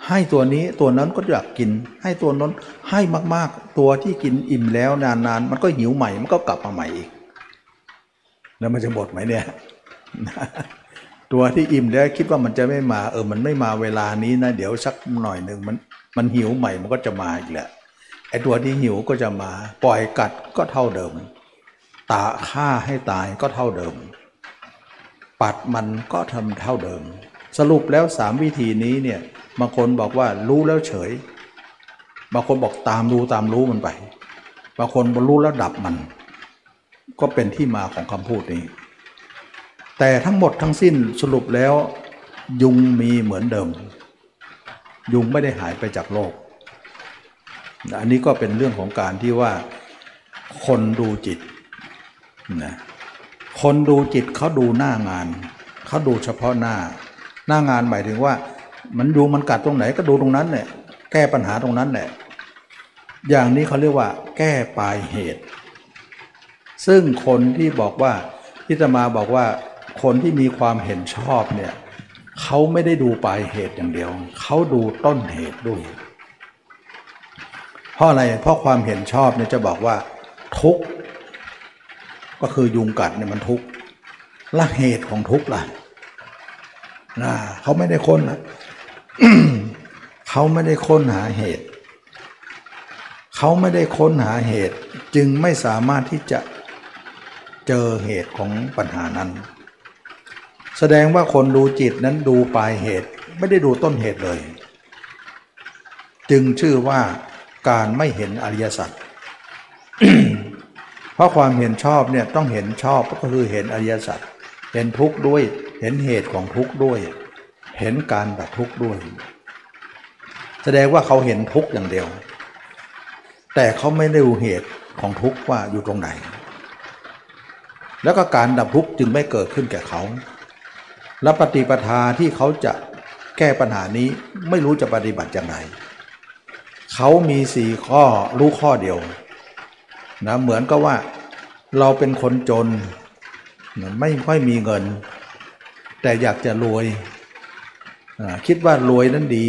ให้ตัวนี้ตัวนั้นก็อยากกิน ให้ตัวนั้นให้มากๆ ตัวที่กินอิ่มแล้วนานๆ มันก็หิวใหม่มันก็กลับมาใหม่อีก แล้วมันจะหมดไหมเนี่ยตัวที่อิ่มแล้วคิดว่ามันจะไม่มา เออมันไม่มาเวลานี้นะ เดี๋ยวสักหน่อยหนึ่งมันมันหิวใหม่มันก็จะมาอีกแหละไอ้ตัวที่หิวก็จะมา ปล่อยกัดก็เท่าเดิม ตาฆ่าให้ตายก็เท่าเดิม ปัดมันก็ทำเท่าเดิม สรุปแล้วสามวิธีนี้เนี่ยบางคนบอกว่ารู้แล้วเฉย บางคนบอกตามรู้ตามรู้มันไป บางคนบรรลุแล้วดับมัน ก็เป็นที่มาของคำพูดนี้ แต่ทั้งหมดทั้งสิ้นสรุปแล้วยุงมีเหมือนเดิม ยุงไม่ได้หายไปจากโลก อันนี้ก็เป็นเรื่องของการที่ว่าคนดูจิตนะคนดูจิตเขาดูหน้างาน เขาดูเฉพาะหน้า หน้างานหมายถึงว่า มันดูมันกัดตรงไหนก็ดูตรงนั้นแหละแก้ปัญหาตรงนั้นแหละอย่างนี้เขาเรียกว่า แก้ปลายเหตุ ซึ่งคนที่บอกว่าพิตมาบอกว่าคนที่มีความเห็นชอบเนี่ยเขาไม่ได้ดูปลายเหตุอย่างเดียว เขาดูต้นเหตุด้วย เพราะอะไร เพราะความเห็นชอบเนี่ยจะบอกว่า ทุกข์ก็คือยุงกัดเนี่ยมันทุกข์ละเหตุของทุกข์ล่ะ นะเขาไม่ได้ค้นนะเขาไม่ได้ค้นหาเหตุ เขาไม่ได้ค้นหาเหตุ จึงไม่สามารถที่จะเจอเหตุของปัญหานั้น แสดงว่าคนดูจิตนั้นดูปลายเหตุไม่ได้ดูต้นเหตุเลย จึงชื่อว่าการไม่เห็นอริยสัจเพราะความเห็นชอบเนี่ยต้องเห็นชอบก็คือเห็นอริยสัจเห็นทุกข์ด้วย เห็นเหตุของทุกข์ด้วย เห็นการดับทุกข์ด้วย แสดงว่าเขาเห็นทุกข์อย่างเดียว แต่เขาไม่ได้รู้เหตุของทุกข์ว่าอยู่ตรงไหน แล้วก็การดับทุกข์จึงไม่เกิดขึ้นแก่เขา และปฏิปทาที่เขาจะแก้ปัญหานี้ไม่รู้จะปฏิบัติอย่างไร เขามีสี่ข้อรู้ข้อเดียวนะเหมือนกับว่าเราเป็นคนจน ไม่ค่อยมีเงิน แต่อยากจะรวย คิดว่ารวยนั้นดี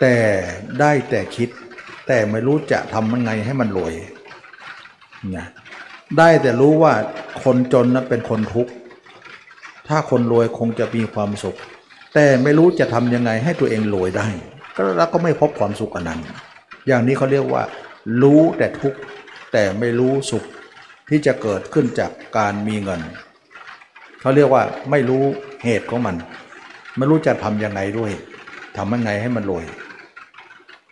แต่ได้แต่คิด แต่ไม่รู้จะทำยังไงให้มันรวยนะได้แต่รู้ว่าคนจนนั้นเป็นคนทุกข์ถ้าคนรวยคงจะมีความสุข แต่ไม่รู้จะทำยังไงให้ตัวเองรวยได้ ก็แล้วก็ไม่พบความสุขอันนั้น อย่างนี้เขาเรียกว่า รู้แต่ทุกข์แต่ไม่รู้สุขที่จะเกิดขึ้นจากการมีเงิน เขาเรียกว่าไม่รู้เหตุของมัน ไม่รู้จะทำยังไงด้วยทำยังไงให้มันรวย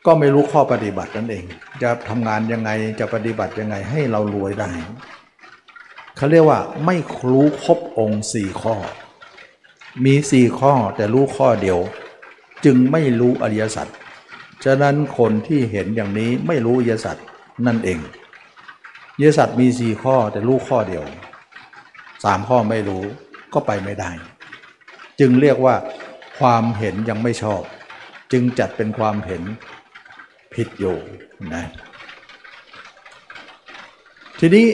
ก็ไม่รู้ข้อปฏิบัตินั่นเอง จะทำงานยังไงจะปฏิบัติยังไงให้เรารวยได้เขาเรียกว่าไม่รู้ครบองค์สี่ข้อ มีสี่ข้อแต่รู้ข้อเดียว จึงไม่รู้อริยสัจฉะนั้นคนที่เห็นอย่างนี้ไม่รู้อริยสัจนั่นเองอริยสัตว์มีสี่ข้อแต่รู้ข้อเดียว สามข้อไม่รู้ก็ไปไม่ได้ จึงเรียกว่า ความเห็นยังไม่ชอบ จึงจัดเป็นความเห็นผิดอยู่นะทีนี้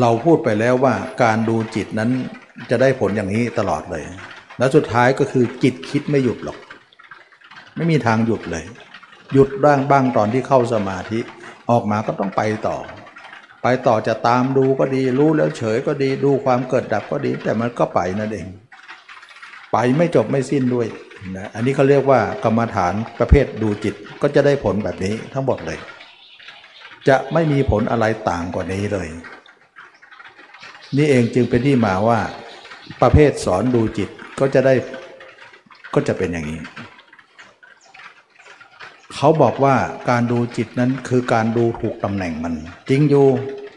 เราพูดไปแล้วว่าการดูจิตนั้นจะได้ผลอย่างนี้ตลอดเลย แล้วสุดท้ายก็คือจิตคิดไม่หยุดหรอก ไม่มีทางหยุดเลย หยุดบ้างบ้างตอนที่เข้าสมาธิ ออกมาก็ต้องไปต่อ ไปต่อจะตามดูก็ดี รู้แล้วเฉยก็ดี ดูความเกิดดับก็ดี แต่มันก็ไปนั่นเอง ไปไม่จบไม่สิ้นด้วยนะอันนี้เขาเรียกว่ากรรมฐานประเภทดูจิตก็จะได้ผลแบบนี้ทั้งหมดเลย จะไม่มีผลอะไรต่างกว่านี้เลย นี่เองจึงเป็นที่มาว่า ประเภทสอนดูจิตก็จะได้ก็จะเป็นอย่างนี้ เขาบอกว่าการดูจิตนั้นคือการดูถูกตำแหน่งมัน จริงอยู่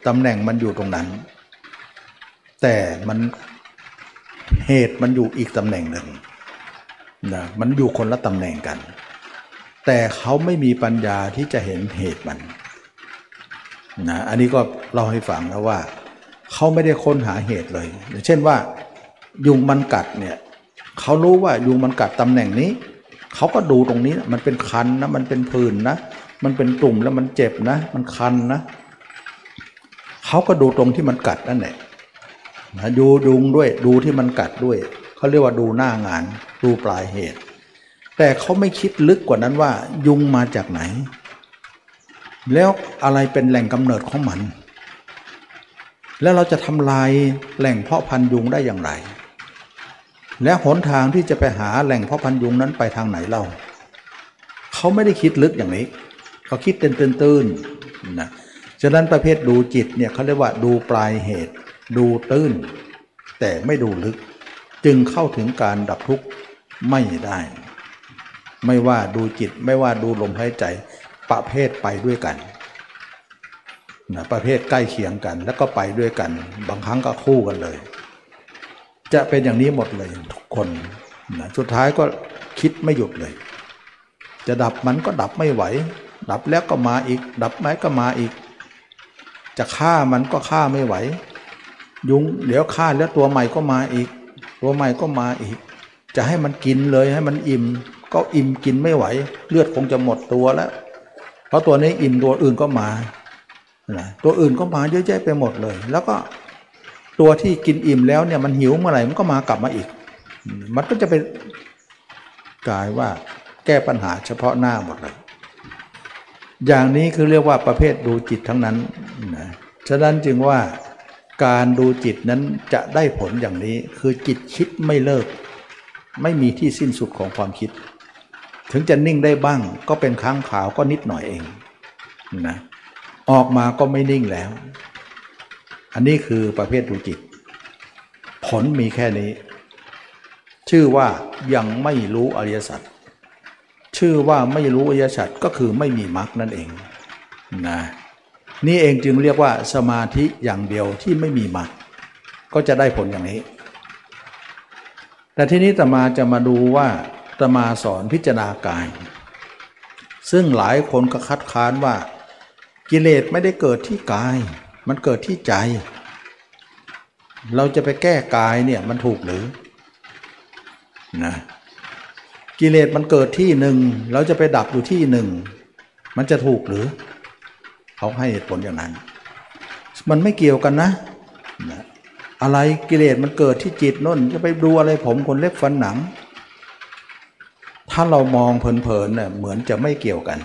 ตำแหน่งมันอยู่ตรงนั้น แต่มันเหตุมันอยู่อีกตำแหน่งหนึ่งนะมันอยู่คนละตำแหน่งกัน แต่เขาไม่มีปัญญาที่จะเห็นเหตุมันนะอันนี้ก็เล่าให้ฟังแล้วว่า เขาไม่ได้ค้นหาเหตุเลย เช่นว่า ยุงมันกัดเนี่ยเขารู้ว่ายุงมันกัดตำแหน่งนี้ เขาก็ดูตรงนี้มันเป็นคันนะมันเป็นผื่นนะมันเป็นตุ่มแล้วมันเจ็บนะ มันคันนะเขาก็ดูตรงที่มันกัดนั่นแหละนะดูดุงด้วยดูที่มันกัดด้วยเขาเรียกว่าดูหน้างาน ดูปลายเหตุ แต่เขาไม่คิดลึกกว่านั้นว่า ยุงมาจากไหน แล้วอะไรเป็นแหล่งกำเนิดของมัน แล้วเราจะทำลายแหล่งเพาะพันธุ์ยุงได้อย่างไร และหนทางที่จะไปหาแหล่งพ่อพันยุงนั้นไปทางไหนเล่า เขาไม่ได้คิดลึกอย่างนี้ เขาคิดเตือนตื้นนะฉะนั้นประเภทดูจิตเนี่ยเขาเรียกว่าดูปลายเหตุ ดูตื้น แต่ไม่ดูลึก จึงเข้าถึงการดับทุกข์ไม่ได้ ไม่ว่าดูจิตไม่ว่าดูลมหายใจประเภทไปด้วยกันนะประเภทใกล้เคียงกัน แล้วก็ไปด้วยกัน บางครั้งก็คู่กันเลย จะเป็นอย่างนี้หมดเลยทุกคนนะสุดท้ายก็คิดไม่หยุดเลย จะดับมันก็ดับไม่ไหว ดับแล้วก็มาอีก ดับไหมก็มาอีก จะฆ่ามันก็ฆ่าไม่ไหว ยุงเดี๋ยวฆ่าแล้วตัวใหม่ก็มาอีก ตัวใหม่ก็มาอีก จะให้มันกินเลยให้มันอิ่ม ก็อิ่มกินไม่ไหว เลือดคงจะหมดตัวแล้ว เพราะตัวนี้อิ่มตัวอื่นก็มาตัวอื่นก็มาเยอะแยะไปหมดเลย แล้วก็ ตัวที่กินอิ่มแล้วเนี่ยมันหิวเมื่อไหร่มันก็มากลับมาอีก มันก็จะเป็นกลายว่าแก้ปัญหาเฉพาะหน้าหมดเลยอย่างนี้คือเรียกว่าประเภทดูจิตทั้งนั้นนะฉะนั้นจึงว่าการดูจิตนั้นจะได้ผลอย่างนี้คือจิตคิดไม่เลิก ไม่มีที่สิ้นสุดของความคิด ถึงจะนิ่งได้บ้างก็เป็นค้างขาวก็นิดหน่อยเองนะออกมาก็ไม่นิ่งแล้ว อันนี้คือประเภทดูจิต ผลมีแค่นี้ ชื่อว่ายังไม่รู้อริยสัจชื่อว่าไม่รู้อริยสัจก็คือไม่มีมรรคนั่นเองนะนี่เองจึงเรียกว่าสมาธิอย่างเดียวที่ไม่มีมรรคก็จะได้ผลอย่างนี้ แต่ที่นี้ตมาจะมาดูว่าตมาสอนพิจารณากาย ซึ่งหลายคนก็คัดค้านว่า กิเลสไม่ได้เกิดที่กาย มันเกิดที่ใจ เราจะไปแก้กายเนี่ยมันถูกหรือนะกิเลสมันเกิดที่หนึ่ง เราจะไปดับอยู่ที่หนึ่ง มันจะถูกหรือ เขาให้เหตุผลอย่างนั้น มันไม่เกี่ยวกันนะนะอะไรกิเลสมันเกิดที่จิตน่น จะไปดูอะไรผมคนเล็บฟันหนัง ถ้าเรามองเพลินๆเนี่ยเหมือนจะไม่เกี่ยวกัน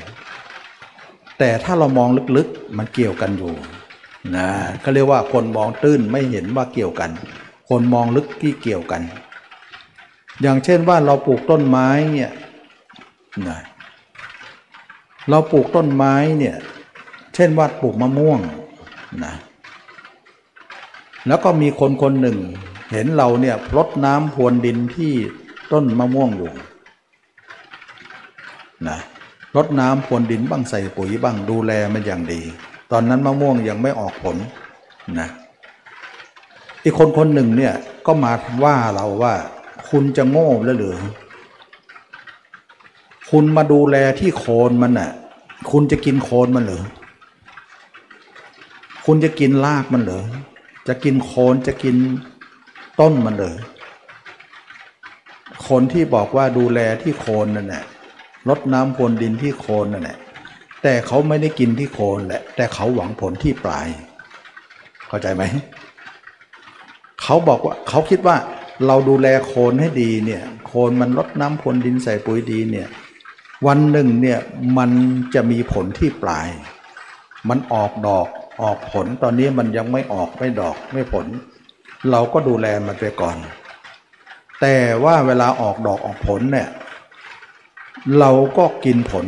แต่ถ้าเรามองลึกๆ มันเกี่ยวกันอยู่ นะเขาเรียกว่าคนมองตื้นไม่เห็นว่าเกี่ยวกัน คนมองลึกที่เกี่ยวกัน อย่างเช่นว่าเราปลูกต้นไม้เนี่ยนะเราปลูกต้นไม้เนี่ย เช่นว่าปลูกมะม่วงนะแล้วก็มีคนคนหนึ่ง เห็นเราเนี่ยรดน้ำพรวนดินที่ต้นมะม่วงอยู่นะรดน้ำพรวนดินบ้างใส่ปุ๋ยบ้างดูแลมันอย่างดี ตอนนั้นมะม่วงยังไม่ออกผลนะอีกคนคนหนึ่งเนี่ยก็มาว่าเราว่า คุณจะโง่แล้วหรือ คุณมาดูแลที่โคนมันน่ะ คุณจะกินโคนมันหรือ คุณจะกินรากมันหรือ จะกินโคนจะกินต้นมันเหรอคนที่บอกว่าดูแลที่โคนนั่นแหละรดน้ำพรวนดินที่โคนนั่นแหละ แต่เขาไม่ได้กินที่โคนแหละ แต่เขาหวังผลที่ปลาย เข้าใจไหม เขาบอกว่าเขาคิดว่าเราดูแลโคนให้ดีเนี่ย โคนมันรดน้ำพรวนดินใส่ปุ๋ยดีเนี่ย วันหนึ่งเนี่ยมันจะมีผลที่ปลาย มันออกดอกออกผลตอนนี้มันยังไม่ออกไม่ดอกไม่ผล เราก็ดูแลมันไปก่อน แต่ว่าเวลาออกดอกออกผลเนี่ย เราก็กินผล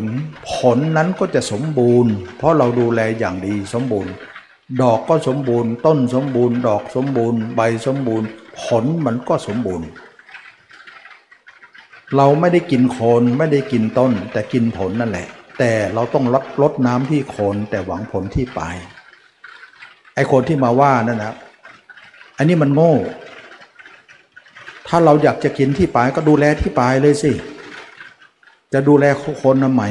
ผลนั้นก็จะสมบูรณ์ เพราะเราดูแลอย่างดีสมบูรณ์ ดอกก็สมบูรณ์ ต้นสมบูรณ์ ดอกสมบูรณ์ ใบสมบูรณ์ ผลมันก็สมบูรณ์ เราไม่ได้กินโคนไม่ได้กินต้น แต่กินผลนั่นแหละ แต่เราต้องลดลดน้ำที่โคนแต่หวังผลที่ปลายไอ้คนที่มาว่านั่นนะอันนี้มันโง่ ถ้าเราอยากจะกินที่ปลายก็ดูแลที่ปลายเลยสิ จะดูแลคนทำไม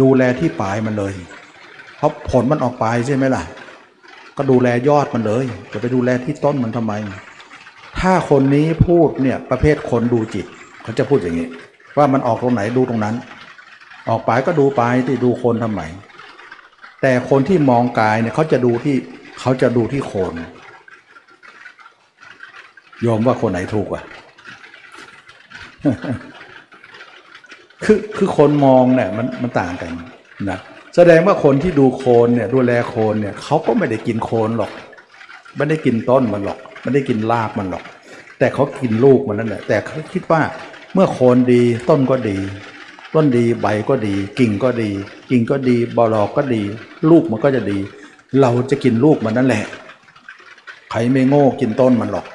ดูแลที่ปลายมันเลย เพราะผลมันออกปลายใช่ไหมล่ะ ก็ดูแลยอดมันเลย จะไปดูแลที่ต้นมันทำไม ถ้าคนนี้พูดเนี่ยประเภทคนดูจิต เขาจะพูดอย่างนี้ ว่ามันออกตรงไหนดูตรงนั้น ออกปลายก็ดูปลายที่ดูโคนทำไม แต่คนที่มองกายเนี่ยเขาจะดูที่เขาจะดูที่โคนโยมว่าคนไหนถูกอะ คือคือคนมองเนี่ยมันมันต่างกันนะแสดงว่าคนที่ดูโคนเนี่ยดูแลโคนเนี่ยเขาก็ไม่ได้กินโคนหรอก ไม่ได้กินต้นมันหรอก ไม่ได้กินรากมันหรอก แต่เขากินลูกมันนั่นแหละแต่เขาคิดว่าเมื่อโคนดีต้นก็ดี ต้นดีใบก็ดี กิ่งก็ดี กิ่งก็ดีบอลอกก็ดี ลูกมันก็จะดี เราจะกินลูกมันนั่นแหละใครไม่โง่กินต้นมันหรอก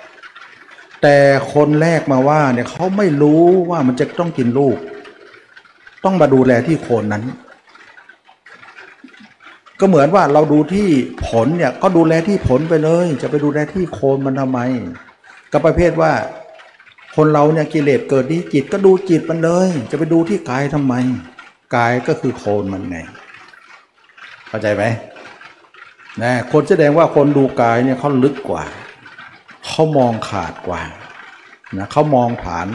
แต่คนแรกมาว่าเนี่ยเขาไม่รู้ว่ามันจะต้องกินลูก ต้องมาดูแลที่โคนนั้น ก็เหมือนว่าเราดูที่ผลเนี่ยก็ดูแลที่ผลไปเลย จะไปดูแลที่โคนมันทำไม ก็ประเภทว่า คนเราเนี่ยกิเลสเกิดที่จิตก็ดูจิตมันเลย จะไปดูที่กายทำไมกายก็คือโคนมันไงเข้าใจไหมนะคนแสดงว่าคนดูกายเนี่ยเขาลึกกว่าเขามองขาดกว่านะเขามองฐาน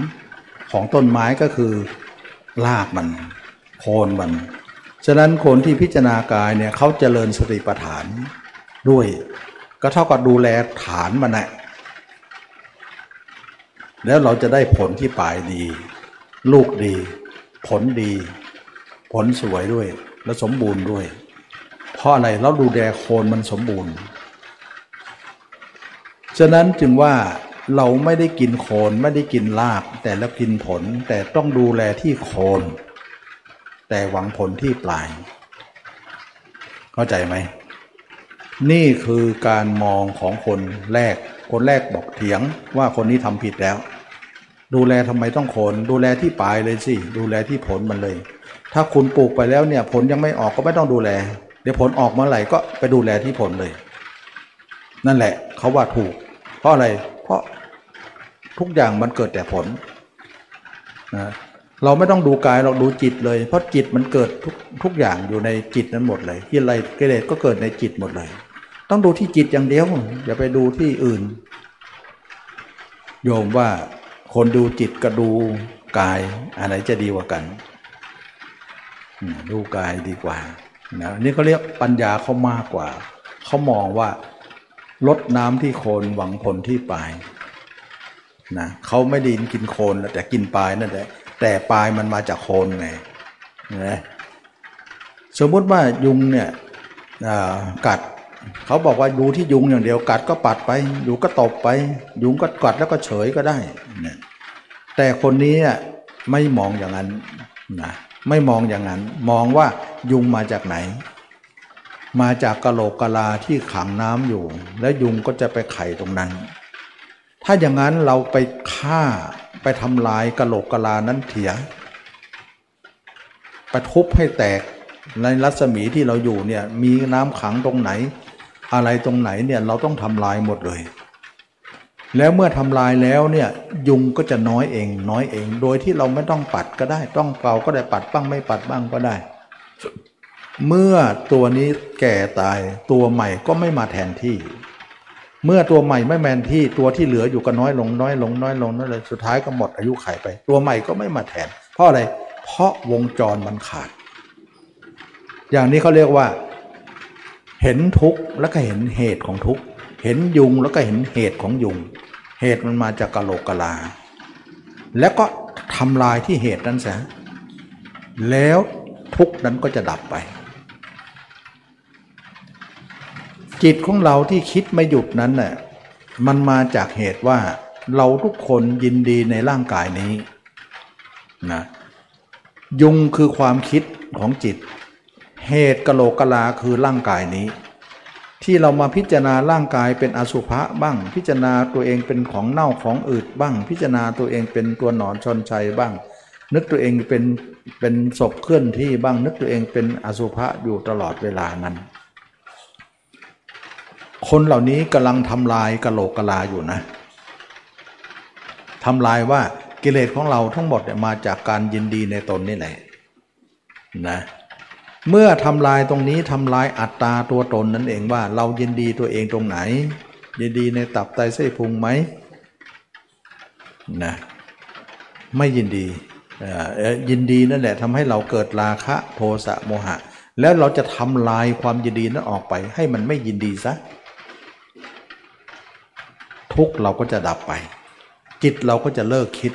ของต้นไม้ก็คือ รากมัน โคนมัน ฉะนั้นคนที่พิจารณากายเนี่ยเขาเจริญสติปัฏฐานด้วย ก็เท่ากับดูแลฐานมันแหละแล้วเราจะได้ผลที่ปลายดี ลูกดี ผลดี ผลสวยด้วย และสมบูรณ์ด้วย เพราะอะไรเราดูแลโคนมันสมบูรณ์ ฉะนั้นจึงว่า เราไม่ได้กินโคนไม่ได้กินราก แต่เรากินผลแต่ต้องดูแลที่โคน แต่หวังผลที่ปลาย เข้าใจไหม นี่คือการมองของคนแรก คนแรกบอกเถียงว่าคนนี้ทำผิดแล้ว ดูแลทำไมต้องโคน ดูแลที่ปลายเลยสิ ดูแลที่ผลมันเลย ถ้าคุณปลูกไปแล้วเนี่ยผลยังไม่ออกก็ไม่ต้องดูแล เดี๋ยวผลออกเมื่อไหร่ก็ไปดูแลที่ผลเลย นั่นแหละเขาว่าถูก เพราะอะไร เพราะทุกอย่างมันเกิดแต่ผลนะเราไม่ต้องดูกายเราดูจิตเลย เพราะจิตมันเกิดทุกทุกอย่างอยู่ในจิตนั้นหมดเลยที่อะไรกิเลสก็เกิดในจิตหมดเลย ต้องดูที่จิตอย่างเดียวอย่าไปดูที่อื่น โยมว่าคนดูจิตกับดูกายอะไรจะดีกว่ากันดูกายดีกว่านะนี่เขาเรียกปัญญาเขามากกว่า เขามองว่า ลดน้ำที่โคนหวังผลที่ปลายนะเขาไม่ไดกินโคนแต่กินปลายนั่นแหละแต่ปลายมันมาจากโคนไงนะสมมติว่ายุงเนี่ยกัดเขาบอกว่าดูที่ยุงอย่างเดียวกัดก็ปัดไปยุงก็ตบไป ยุงก็กัดแล้วก็เฉยก็ได้นะแต่คนนี้ไม่มองอย่างนั้นนะไม่มองอย่างนั้น มองว่ายุงมาจากไหน มาจากกะโหลกกะลาที่ขังน้ำอยู่ แล้วยุงก็จะไปไข่ตรงนั้น ถ้าอย่างนั้นเราไปฆ่าไปทำลายกะโหลกกะลานั้นเถียไปทุบให้แตกในรัศมีที่เราอยู่เนี่ยมีน้ำขังตรงไหน อะไรตรงไหนเนี่ยเราต้องทำลายหมดเลย แล้วเมื่อทำลายแล้วเนี่ยยุงก็จะน้อยเองน้อยเอง โดยที่เราไม่ต้องปัดก็ได้ ต้องเป่าก็ได้ปัดบ้างไม่ปัดบ้างก็ได้ เมื่อตัวนี้แก่ตายตัวใหม่ก็ไม่มาแทนที่ เมื่อตัวใหม่ไม่แมนที่ตัวที่เหลืออยู่ก็น้อยลงน้อยลงน้อยลงนั่นเลยสุดท้ายก็หมดอายุไขไป ตัวใหม่ก็ไม่มาแทน เพราะอะไร เพราะวงจรมันขาด อย่างนี้เขาเรียกว่า เห็นทุกข์แล้วก็เห็นเหตุของทุกข์เห็นยุงแล้วก็เห็นเหตุของยุง เหตุมันมาจากกะโหลกกะลา แล้วก็ทำลายที่เหตุนั้นเสียแล้วทุกข์นั้นก็จะดับไป จิตของเราที่คิดไม่หยุดนั้นน่ะมันมาจากเหตุว่าเราทุกคนยินดีในร่างกายนี้นะยุงคือความคิดของจิต เหตุกะโหลกกะลาคือร่างกายนี้ ที่เรามาพิจารณาร่างกายเป็นอสุภะบ้าง พิจารณาตัวเองเป็นของเน่าของอืดบ้าง พิจารณาตัวเองเป็นตัวหนอนชนชัยบ้าง นึกตัวเองเป็นเป็นศพเคลื่อนที่บ้าง นึกตัวเองเป็นอสุภะอยู่ตลอดเวลานั้น คนเหล่านี้กำลังทำลายกะโหลกกะลาอยู่นะทำลายว่ากิเลสของเราทั้งหมดมาจากการยินดีในตนนี่แหละนะเมื่อทำลายตรงนี้ทำลายอัตตาตัวตนนั่นเองว่า เรายินดีตัวเองตรงไหน ยินดีในตับไตไส้พุงไหมนะไม่ยินดีเออยินดีนั่นแหละทำให้เราเกิดราคะโทสะโมหะ แล้วเราจะทำลายความยินดีนั้นออกไป ให้มันไม่ยินดีซะ ทุกเราก็จะดับไป จิตเราก็จะเลิกคิด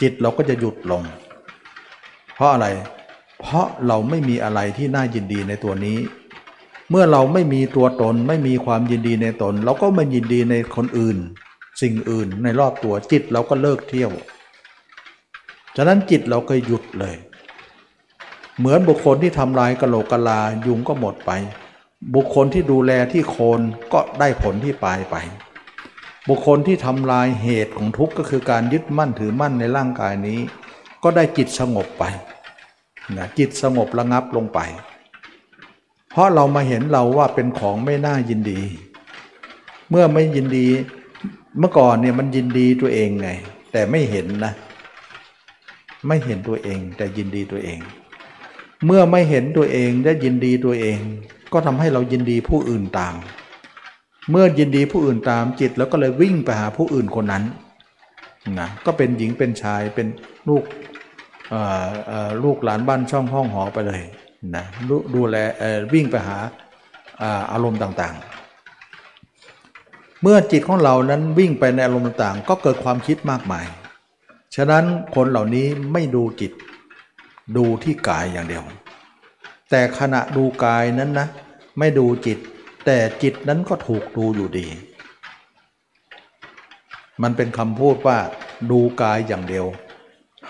จิตเราก็จะหยุดลง เพราะอะไร เพราะเราไม่มีอะไรที่น่ายินดีในตัวนี้ เมื่อเราไม่มีตัวตนไม่มีความยินดีในตน เราก็ไม่ยินดีในคนอื่น สิ่งอื่นในรอบตัวจิตเราก็เลิกเที่ยว ฉะนั้นจิตเราก็หยุดเลย เหมือนบุคคลที่ทำลายกะโหลกกะลายุงก็หมดไป บุคคลที่ดูแลที่โคนก็ได้ผลที่ปลายไป บุคคลที่ทำลายเหตุของทุกข์ก็คือการยึดมั่นถือมั่นในร่างกายนี้ ก็ได้จิตสงบไปนะจิตสงบระงับลงไป เพราะเรามาเห็นเราว่าเป็นของไม่น่ายินดี เมื่อไม่ยินดีเมื่อก่อนเนี่ยมันยินดีตัวเองไง แต่ไม่เห็นนะ ไม่เห็นตัวเองแต่ยินดีตัวเอง เมื่อไม่เห็นตัวเองได้ยินดีตัวเอง ก็ทำให้เรายินดีผู้อื่นตาม เมื่อยินดีผู้อื่นตามจิต แล้วก็เลยวิ่งไปหาผู้อื่นคนนั้นนะก็เป็นหญิงเป็นชายเป็นลูกลูกหลานบ้านช่องห้องหอไปเลยนะดูดูแลวิ่งไปหาอาอารมณ์ต่างๆ เมื่อจิตของเรานั้นวิ่งไปในอารมณ์ต่างๆ ก็เกิดความคิดมากมาย ฉะนั้นคนเหล่านี้ไม่ดูจิต ดูที่กายอย่างเดียว แต่ขณะดูกายนั้นนะไม่ดูจิต แต่จิตนั้นก็ถูกดูอยู่ดี มันเป็นคำพูดว่าดูกายอย่างเดียว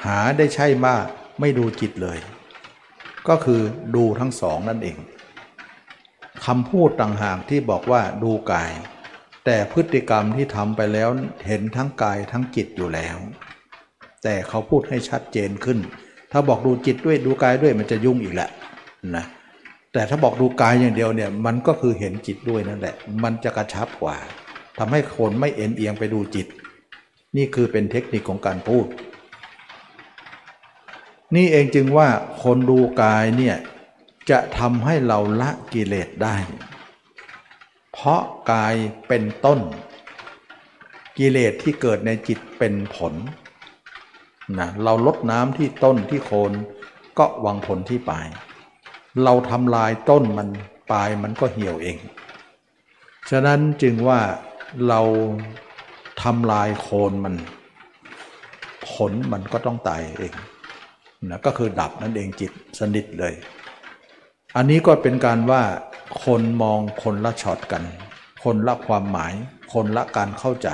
หาได้ใช่มากไม่ดูจิตเลย ก็คือดูทั้งสองนั่นเองคำพูดต่างหากที่บอกว่าดูกาย แต่พฤติกรรมที่ทำไปแล้วเห็นทั้งกายทั้งจิตอยู่แล้ว แต่เขาพูดให้ชัดเจนขึ้น ถ้าบอกดูจิตด้วยดูกายด้วยมันจะยุ่งอีกแหละนะ แต่ถ้าบอกดูกายอย่างเดียวเนี่ยมันก็คือเห็นจิตด้วยนั่นแหละ มันจะกระชับกว่าทำให้คนไม่เอ็นเอียงไปดูจิต นี่คือเป็นเทคนิคของการพูด นี่เองจึงว่าคนดูกายเนี่ยจะทำให้เราละกิเลสได้ เพราะกายเป็นต้น กิเลสที่เกิดในจิตเป็นผลนะเราลดน้ำที่ต้นที่โคนก็วังผลที่ปลาย เราทำลายต้นมันปลายมันก็เหี่ยวเอง ฉะนั้นจึงว่าเราทำลายโคนมัน ผลมันก็ต้องตายเองนะก็คือดับนั่นเองจิตสนิทเลย อันนี้ก็เป็นการว่าคนมองคนละช็อตกัน คนละความหมาย คนละการเข้าใจ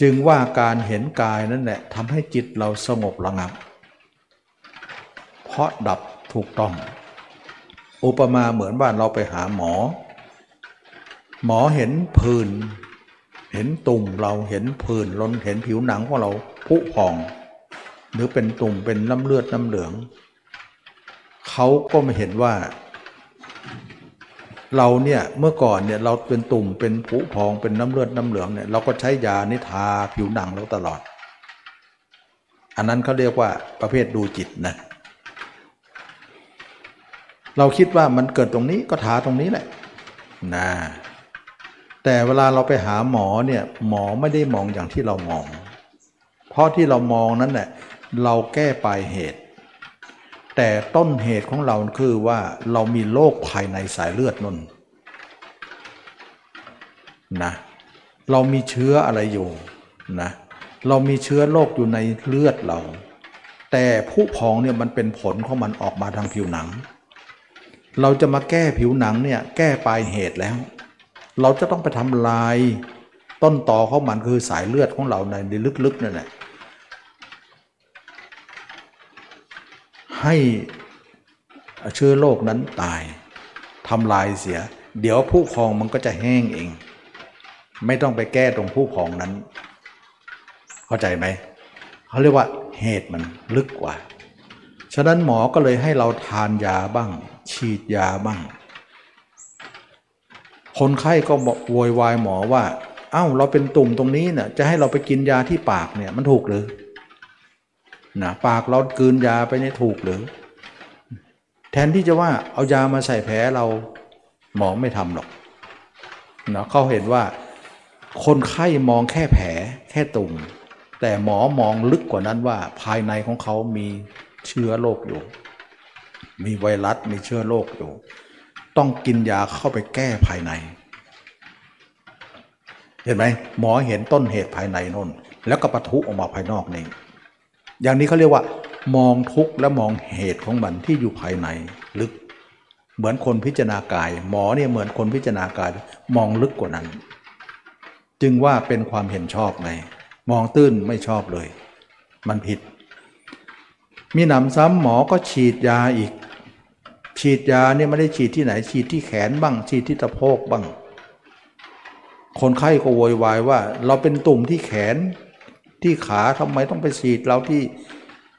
จึงว่าการเห็นกายนั่นแหละทำให้จิตเราสงบระงับ เพราะดับถูกต้อง อุปมาเหมือนว่าเราไปหาหมอ หมอเห็นผื่นเห็นตุ่มเราเห็นผื่นล้นเห็นผิวหนังของเราผุพอง หรือเป็นตุ่มเป็นน้ำเลือดน้ำเหลือง เขาก็ไม่เห็นว่า เราเนี่ยเมื่อก่อนเนี่ยเราเป็นตุ่มเป็นผุพองเป็นน้ำเลือดน้ำเหลืองเนี่ยเราก็ใช้ยานิทาผิวหนังเราตลอด อันนั้นเขาเรียกว่าประเภทดูจิตนะ เราคิดว่ามันเกิดตรงนี้ก็ทาตรงนี้แหละนะแต่เวลาเราไปหาหมอเนี่ยหมอไม่ได้มองอย่างที่เรามอง เพราะที่เรามองนั้นแหละเราแก้ปลายเหตุ แต่ต้นเหตุของเราคือว่าเรามีโรคภายในสายเลือดนนนะเรามีเชื้ออะไรอยู่นะเรามีเชื้อโรคอยู่ในเลือดเรา แต่ผู้พองเนี่ยมันเป็นผลของมันออกมาทางผิวหนัง เราจะมาแก้ผิวหนังเนี่ยแก้ปลายเหตุแล้ว เราจะต้องไปทำลายต้นตอของมันคือสายเลือดของเราในลึกๆนั่นแหละให้เชื้อโรคนั้นตายทำลายเสีย เดี๋ยวผู้พองมันก็จะแห้งเอง ไม่ต้องไปแก้ตรงผู้พองนั้น เข้าใจไหมเขาเรียกว่าเหตุมันลึกกว่า ฉะนั้นหมอก็เลยให้เราทานยาบ้าง ฉีดยาบ้าง คนไข้ก็บอกโวยวายหมอว่า เอ้า เราเป็นตุ่มตรงนี้เนี่ยจะให้เราไปกินยาที่ปากเนี่ยมันถูกหรือนะปากเรากืนยาไปเนี่ยถูกหรือ แทนที่จะว่าเอายามาใส่แผลเราหมอไม่ทำหรอกนะเขาเห็นว่าคนไข้มองแค่แผลแค่ตุ่ม แต่หมอมองลึกกว่านั้นว่าภายในของเขามีเชื้อโรคอยู่ มีไวรัสมีเชื้อโรคอยู่ ต้องกินยาเข้าไปแก้ภายใน เห็นไหมหมอเห็นต้นเหตุภายในนนแล้วก็ปะทุออกมาภายนอกนี่อย่างนี้เขาเรียกว่า มองทุกข์และมองเหตุของมันที่อยู่ภายในลึก เหมือนคนพิจารณากาย หมอเนี่ยเหมือนคนพิจารณากายมองลึกกว่านั้น จึงว่าเป็นความเห็นชอบไงมองตื้นไม่ชอบเลย มันผิด มีหนำซ้ำหมอก็ฉีดยาอีก ฉีดยาเนี่ยไม่ได้ฉีดที่ไหน ฉีดที่แขนบ้าง ฉีดที่ตะโพกบ้าง คนไข้ก็โวยวายว่า เราเป็นตุ่มที่แขนที่ขาทำไมต้องไปฉีดเราที่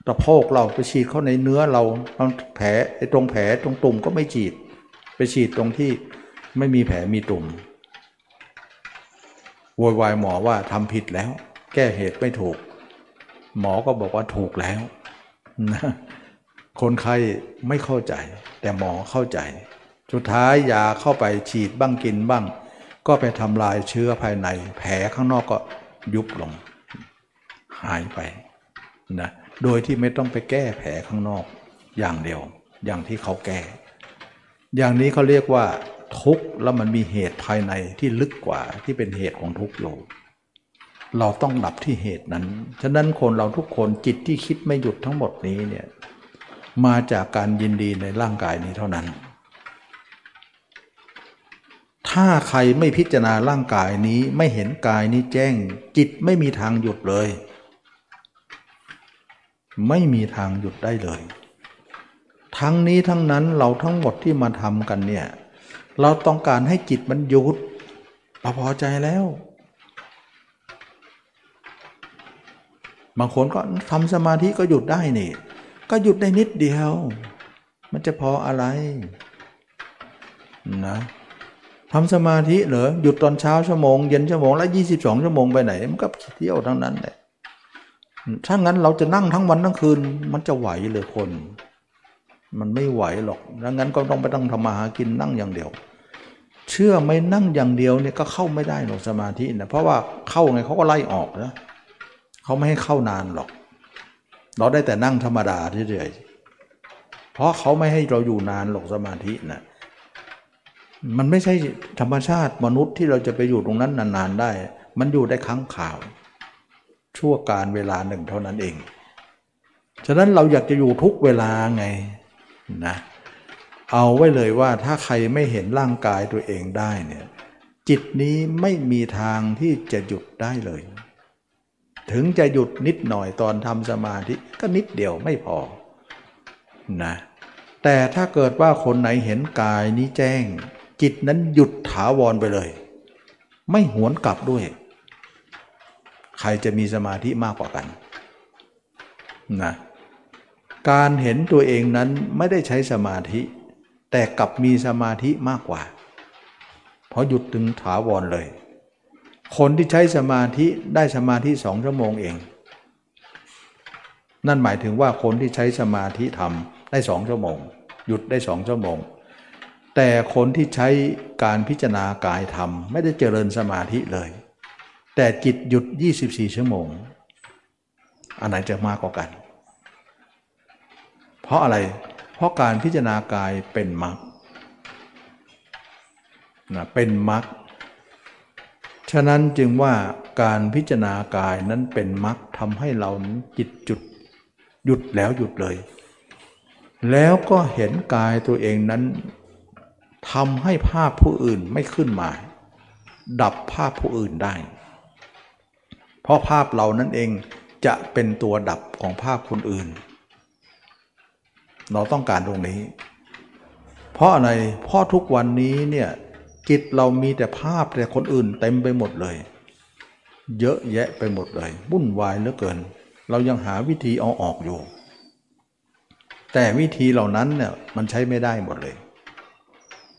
ตะโพกเราไปฉีดเข้าในเนื้อเราแผลตรงแผลตรงตุ่มก็ไม่ฉีด ไปฉีดตรงที่ไม่มีแผลมีตุ่มโวยวายหมอว่าทำผิดแล้ว แก้เหตุไม่ถูก หมอก็บอกว่าถูกแล้ว คนไข้ไม่เข้าใจ แต่หมอเข้าใจ สุดท้ายยาเข้าไปฉีดบ้างกินบ้าง ก็ไปทำลายเชื้อภายใน แผลข้างนอกก็ยุบลง หายไปนะโดยที่ไม่ต้องไปแก้แผลข้างนอกอย่างเดียว อย่างที่เขาแก้ อย่างนี้เขาเรียกว่าทุกข์แล้วมันมีเหตุภายในที่ลึกกว่าที่เป็นเหตุของทุกข์อยู่ เราต้องดับที่เหตุนั้น ฉะนั้นคนเราทุกคนจิตที่คิดไม่หยุดทั้งหมดนี้เนี่ยมาจากการยินดีในร่างกายนี้เท่านั้น ถ้าใครไม่พิจารณาร่างกายนี้ไม่เห็นกายนี้แจ้ง จิตไม่มีทางหยุดเลย ไม่มีทางหยุดได้เลย ทั้งนี้ทั้งนั้นเราทั้งหมดที่มาทำกันเนี่ยเราต้องการให้จิตมันหยุดเราพอใจแล้ว บางคนก็ทำสมาธิก็หยุดได้นี่ ก็หยุดได้นิดเดียว มันจะพออะไรนะทำสมาธิเหรอหยุดตอนเช้าชั่วโมงเย็นชั่วโมงแล้วยี่สิบสองชั่วโมงไปไหน มันก็เที่ยวทั้งนั้นแหละถ้างั้นเราจะนั่งทั้งวันทั้งคืน มันจะไหวเลยคน มันไม่ไหวหรอกดังนั้นก็ต้องไปต้องทำมาหากินนั่งอย่างเดียว เชื่อไหม่นั่งอย่างเดียวเนี่ยก็เข้าไม่ได้หรอกสมาธินะเพราะว่าเข้าไงเขาก็ไล่ออกนะเขาไม่ให้เข้านานหรอก เราได้แต่นั่งธรรมดาเฉยๆเพราะเขาไม่ให้เราอยู่นานหรอกสมาธินะมันไม่ใช่ธรรมชาติมนุษย์ที่เราจะไปอยู่ตรงนั้นนานๆได้ มันอยู่ได้ครั้งข่าว ชั่วการเวลาหนึ่งเท่านั้นเอง ฉะนั้นเราอยากจะอยู่ทุกเวลาไงนะเอาไว้เลยว่าถ้าใครไม่เห็นร่างกายตัวเองได้เนี่ยจิตนี้ไม่มีทางที่จะหยุดได้เลย ถึงจะหยุดนิดหน่อยตอนทำสมาธิก็นิดเดียวไม่พอนะแต่ถ้าเกิดว่าคนไหนเห็นกายนี้แจ้ง จิตนั้นหยุดถาวรไปเลย ไม่หวนกลับด้วย ใครจะมีสมาธิมากกว่ากันนะการเห็นตัวเองนั้นไม่ได้ใช้สมาธิ แต่กลับมีสมาธิมากกว่า เพราะหยุดถึงถาวรเลย คนที่ใช้สมาธิได้สมาธิสองชั่วโมงเอง นั่นหมายถึงว่าคนที่ใช้สมาธิทำได้สองชั่วโมง หยุดได้สองชั่วโมง แต่คนที่ใช้การพิจารณากายทำไม่ได้เจริญสมาธิเลย แต่จิตหยุด 24 ชั่วโมง อันไหนจะมากกว่ากัน เพราะอะไรเพราะการพิจารณากายเป็นมรรคนะเป็นมรรค ฉะนั้นจึงว่าการพิจารณากายนั้นเป็นมรรคทำให้เราจิตจุดหยุดแล้วหยุดเลย แล้วก็เห็นกายตัวเองนั้นทำให้ภาพผู้อื่นไม่ขึ้นมา ดับภาพผู้อื่นได้ เพราะภาพเรานั่นเองจะเป็นตัวดับของภาพคนอื่น เราต้องการตรงนี้ เพราะอะไรเพราะทุกวันนี้เนี่ย จิตเรามีแต่ภาพแต่คนอื่นเต็มไปหมดเลย เยอะแยะไปหมดเลยวุ่นวายเหลือเกิน เรายังหาวิธีเอาออกอยู่ แต่วิธีเหล่านั้นเนี่ยมันใช้ไม่ได้หมดเลย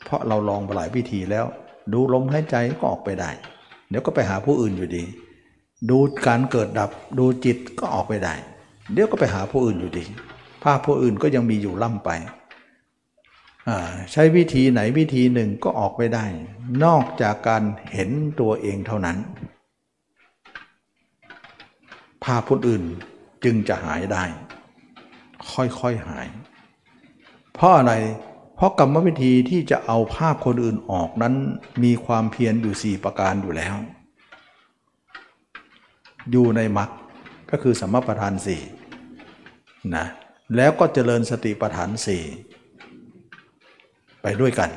เพราะเราลองหลายวิธีแล้ว ดูลมหายใจก็ออกไปได้ เดี๋ยวก็ไปหาผู้อื่นอยู่ดี ดูการเกิดดับดูจิตก็ออกไปได้ เดี๋ยวก็ไปหาผู้อื่นอยู่ดี ภาพผู้อื่นก็ยังมีอยู่ล่ำไป ใช้วิธีไหนวิธีหนึ่งก็ออกไปได้ นอกจากการเห็นตัวเองเท่านั้น ภาพคนอื่นจึงจะหายได้ ค่อยๆหาย เพราะอะไรเพราะกรรมวิธีที่จะเอาภาพคนอื่นออกนั้นมีความเพียรอยู่ 4 ประการอยู่แล้ว อยู่ในมรรคก็คือสัมมาประธานสี่นะแล้วก็เจริญสติปัฏฐานสี่ ไปด้วยกัน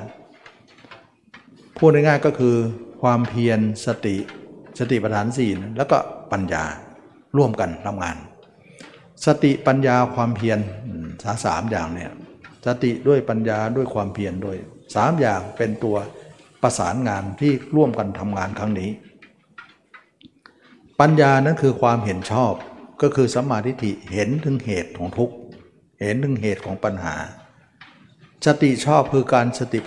พูดง่ายๆก็คือความเพียรสติสติปัฏฐานสี่แล้วก็ปัญญาร่วมกันทำงาน สติปัญญาความเพียรสาสามอย่างเนี่ยสติด้วยปัญญาด้วยความเพียรด้วยสามอย่างเป็นตัวประสานงานที่ร่วมกันทำงานครั้งนี้ ปัญญานั้นคือความเห็นชอบก็คือสัมมาทิฏฐิเห็นถึงเหตุของทุกข์เห็นถึงเหตุของปัญหา สติชอบคือการสติ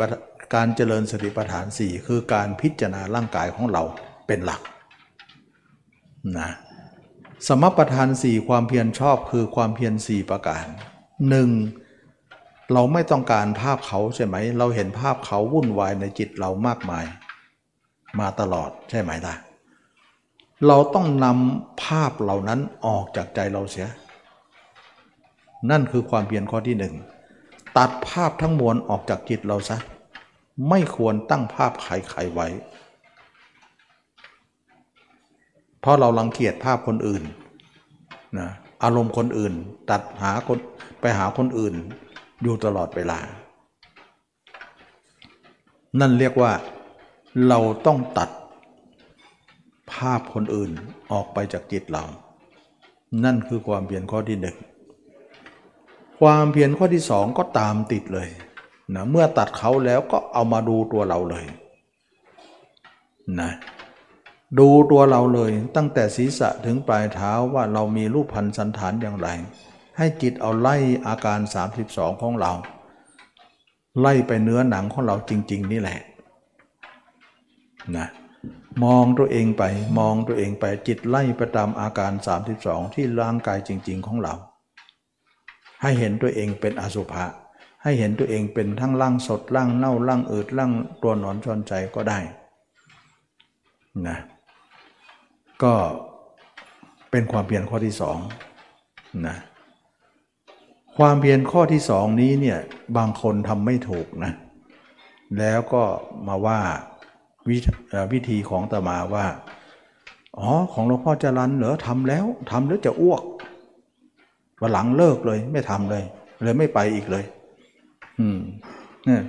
การเจริญสติปัฏฐานสี่คือการพิจารณาร่างกายของเราเป็นหลักนะสมปทานสี่ความเพียรชอบคือความเพียรสี่ประการหนึ่งเราไม่ต้องการภาพเขาใช่ไหม เราเห็นภาพเขาวุ่นวายในจิตเรามากมาย มาตลอดใช่ไหมล่ะเราต้องนำภาพเหล่านั้นออกจากใจเราเสีย นั่นคือความเพียรข้อที่หนึ่ง ตัดภาพทั้งมวลออกจากจิตเราซะ ไม่ควรตั้งภาพใครๆไว้ เพราะเราลังเกียจภาพคนอื่นนะอารมณ์คนอื่น ตัดหาคนไปหาคนอื่น อยู่ตลอดเวลา นั่นเรียกว่าเราต้องตัดภาพคนอื่นออกไปจากจิตเรา นั่นคือความเพียรข้อที่หนึ่ง ความเพียรข้อที่สองก็ตามติดเลยนะเมื่อตัดเขาแล้วก็เอามาดูตัวเราเลยนะดูตัวเราเลยตั้งแต่ศีรษะถึงปลายเท้าว่าเรามีรูปพันธ์สันฐานอย่างไร ให้จิตเอาไล่อาการ 32 ของเรา ไล่ไปเนื้อหนังของเราจริง ๆ นี่แหละนะมองตัวเองไปมองตัวเองไปจิตไล่ไปตามอาการ 32 ที่ร่างกายจริง ๆ ของเรา ให้เห็นตัวเองเป็นอสุภะให้เห็นตัวเองเป็นทั้งร่างสดร่างเน่าร่างอืดร่างตัวหนอนชอนใจก็ได้นะก็เป็นความเพียรข้อที่สองนะความเพียรข้อที่สองนี้เนี่ยบางคนทำไม่ถูกนะแล้วก็มาว่าวิวิธีของตมาว่า อ๋อ ของหลวงพ่อจรันเหรอทำแล้วทำแล้วจะอ้วก วันหลังเลิกเลย ไม่ทำเลย เลยไม่ไปอีกเลย อืมเนี่ย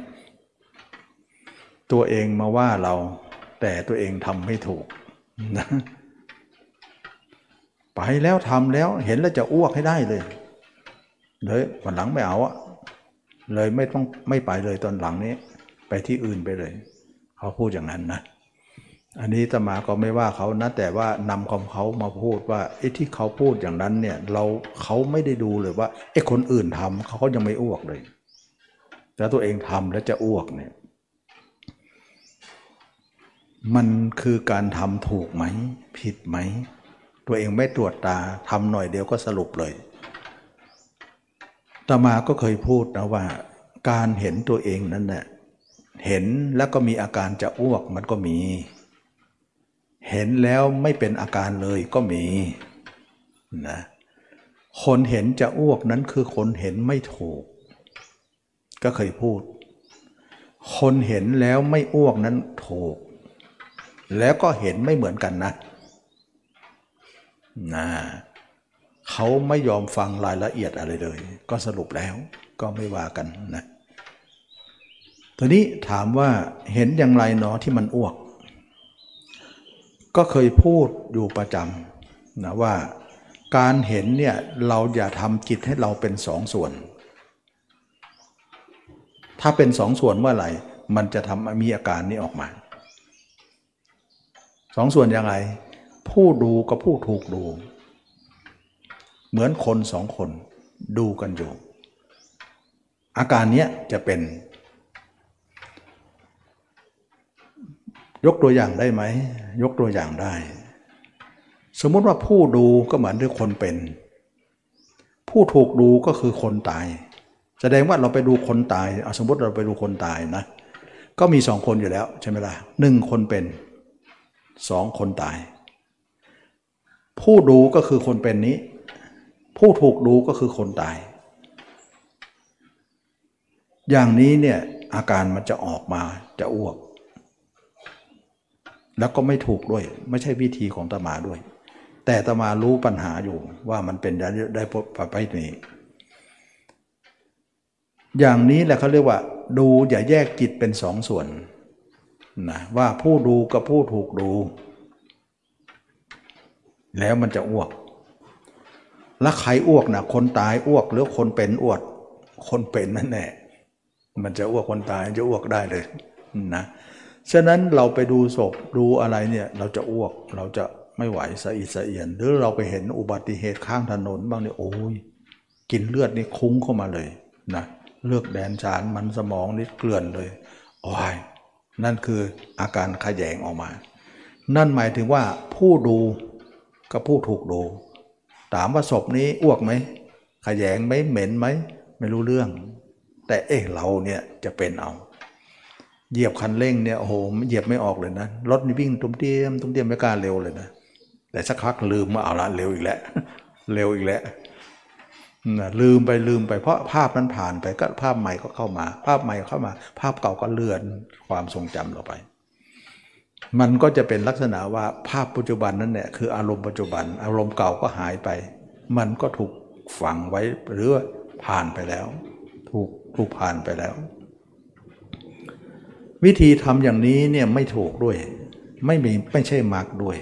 ตัวเองมาว่าเรา แต่ตัวเองทำไม่ถูกนะไปแล้วทำแล้วเห็นแล้วจะอ้วกให้ได้เลย เลยวันหลังไม่เอาอะเลยไม่ต้องไม่ไปเลยตอนหลังนี้ ไปที่อื่นไปเลย เขาพูดอย่างนั้นนะ อันนี้ตมาก็ไม่ว่าเขานะแต่ว่านำคำเขามาพูดว่าไอ้ที่เขาพูดอย่างนั้นเนี่ยเราเขาไม่ได้ดูเลยว่าไอ้คนอื่นทำเขาก็ยังไม่อ้วกเลย แต่ตัวเองทำแล้วจะอ้วกเนี่ยมันคือการทำถูกไหม ผิดไหม ตัวเองไม่ตรวจตาทำหน่อยเดียวก็สรุปเลยตมาก็เคยพูดนะว่า การเห็นตัวเองนั้นแหละเห็นแล้วก็มีอาการจะอ้วกมันก็มี เห็นแล้วไม่เป็นอาการเลยก็มีนะคนเห็นจะอ้วกนั้นคือคนเห็นไม่ถูก ก็เคยพูด คนเห็นแล้วไม่อ้วกนั้นถูก แล้วก็เห็นไม่เหมือนกันนะนะเขาไม่ยอมฟังรายละเอียดอะไรเลย ก็สรุปแล้วก็ไม่ว่ากันนะทีนี้ถามว่าเห็นอย่างไรเนาะที่มันอ้วก ก็เคยพูดอยู่ประจำนะว่าการเห็นเนี่ยเราอย่าทำจิตให้เราเป็นสองส่วน ถ้าเป็นสองส่วนเมื่อไหร่ มันจะทำมีอาการนี้ออกมาสองส่วนยังไง ผู้ดูกับผู้ถูกดู เหมือนคนสองคนดูกันอยู่ อาการนี้จะเป็น ยกตัวอย่างได้ไหม ยกตัวอย่างได้ สมมติว่าผู้ดูก็เหมือนด้วยคนเป็น ผู้ถูกดูก็คือคนตาย แสดงว่าเราไปดูคนตายเอาสมมติเราไปดูคนตายนะ ก็มีสองคนอยู่แล้วใช่ไหมล่ะหนึ่งคนเป็นสองคนตาย ผู้ดูก็คือคนเป็นนี้ ผู้ถูกดูก็คือคนตาย อย่างนี้เนี่ยอาการมันจะออกมาจะอ้วก แล้วก็ไม่ถูกด้วย ไม่ใช่วิธีของตมาด้วย แต่ตมารู้ปัญหาอยู่ว่ามันเป็นได้ได้ประเภทนี้ อย่างนี้แหละเขาเรียกว่า ดูอย่าแยกจิตเป็นสองส่วนนะว่าผู้ดูกับผู้ถูกดู แล้วมันจะอ้วก แล้วใครอ้วกนะคนตายอ้วกหรือคนเป็นอ้วกคนเป็นนั่นแหละมันจะอ้วกคนตายจะอ้วกได้เลยนะ ฉะนั้นเราไปดูศพดูอะไรเนี่ยเราจะอ้วกเราจะไม่ไหวสะอิดสะเอียน หรือเราไปเห็นอุบัติเหตุข้างถนนบ้างเนี่ยโอ้ยกินเลือดนี่คุ้งเข้ามาเลยนะเลือกแดนชานมันสมองนี่เกลื่อนเลยโอ้ยนั่นคืออาการขยงออกมา นั่นหมายถึงว่าผู้ดูกับผู้ถูกดูถามว่าศพนี้อ้วกไหมขยงไหมเหม็นไหมไม่รู้เรื่อง แต่เอ๊ะเราเนี่ยจะเป็นเอา เหยียบคันเร่งเนี่ยโอ้โหเหยียบไม่ออกเลยนะรถนี่วิ่งตุ้มเตี้ยมตุ้มเตี้ยมไม่กล้าเร็วเลยนะแต่สักพักลืมมาเอาละเร็วอีกแล้วเร็วอีกแล้วนะลืมไปลืมไปเพราะภาพนั้นผ่านไปก็ภาพใหม่ก็เข้ามา ภาพใหม่เข้ามา ภาพเก่าก็เลื่อนความทรงจำเราไป มันก็จะเป็นลักษณะว่าภาพปัจจุบันนั้นเนี่ยคืออารมณ์ปัจจุบัน อารมณ์เก่าก็หายไป มันก็ถูกฝังไว้หรือผ่านไปแล้ว ถูกถูกผ่านไปแล้ว วิธีทำอย่างนี้เนี่ยไม่ถูกด้วย ไม่มีไม่ใช่มากด้วย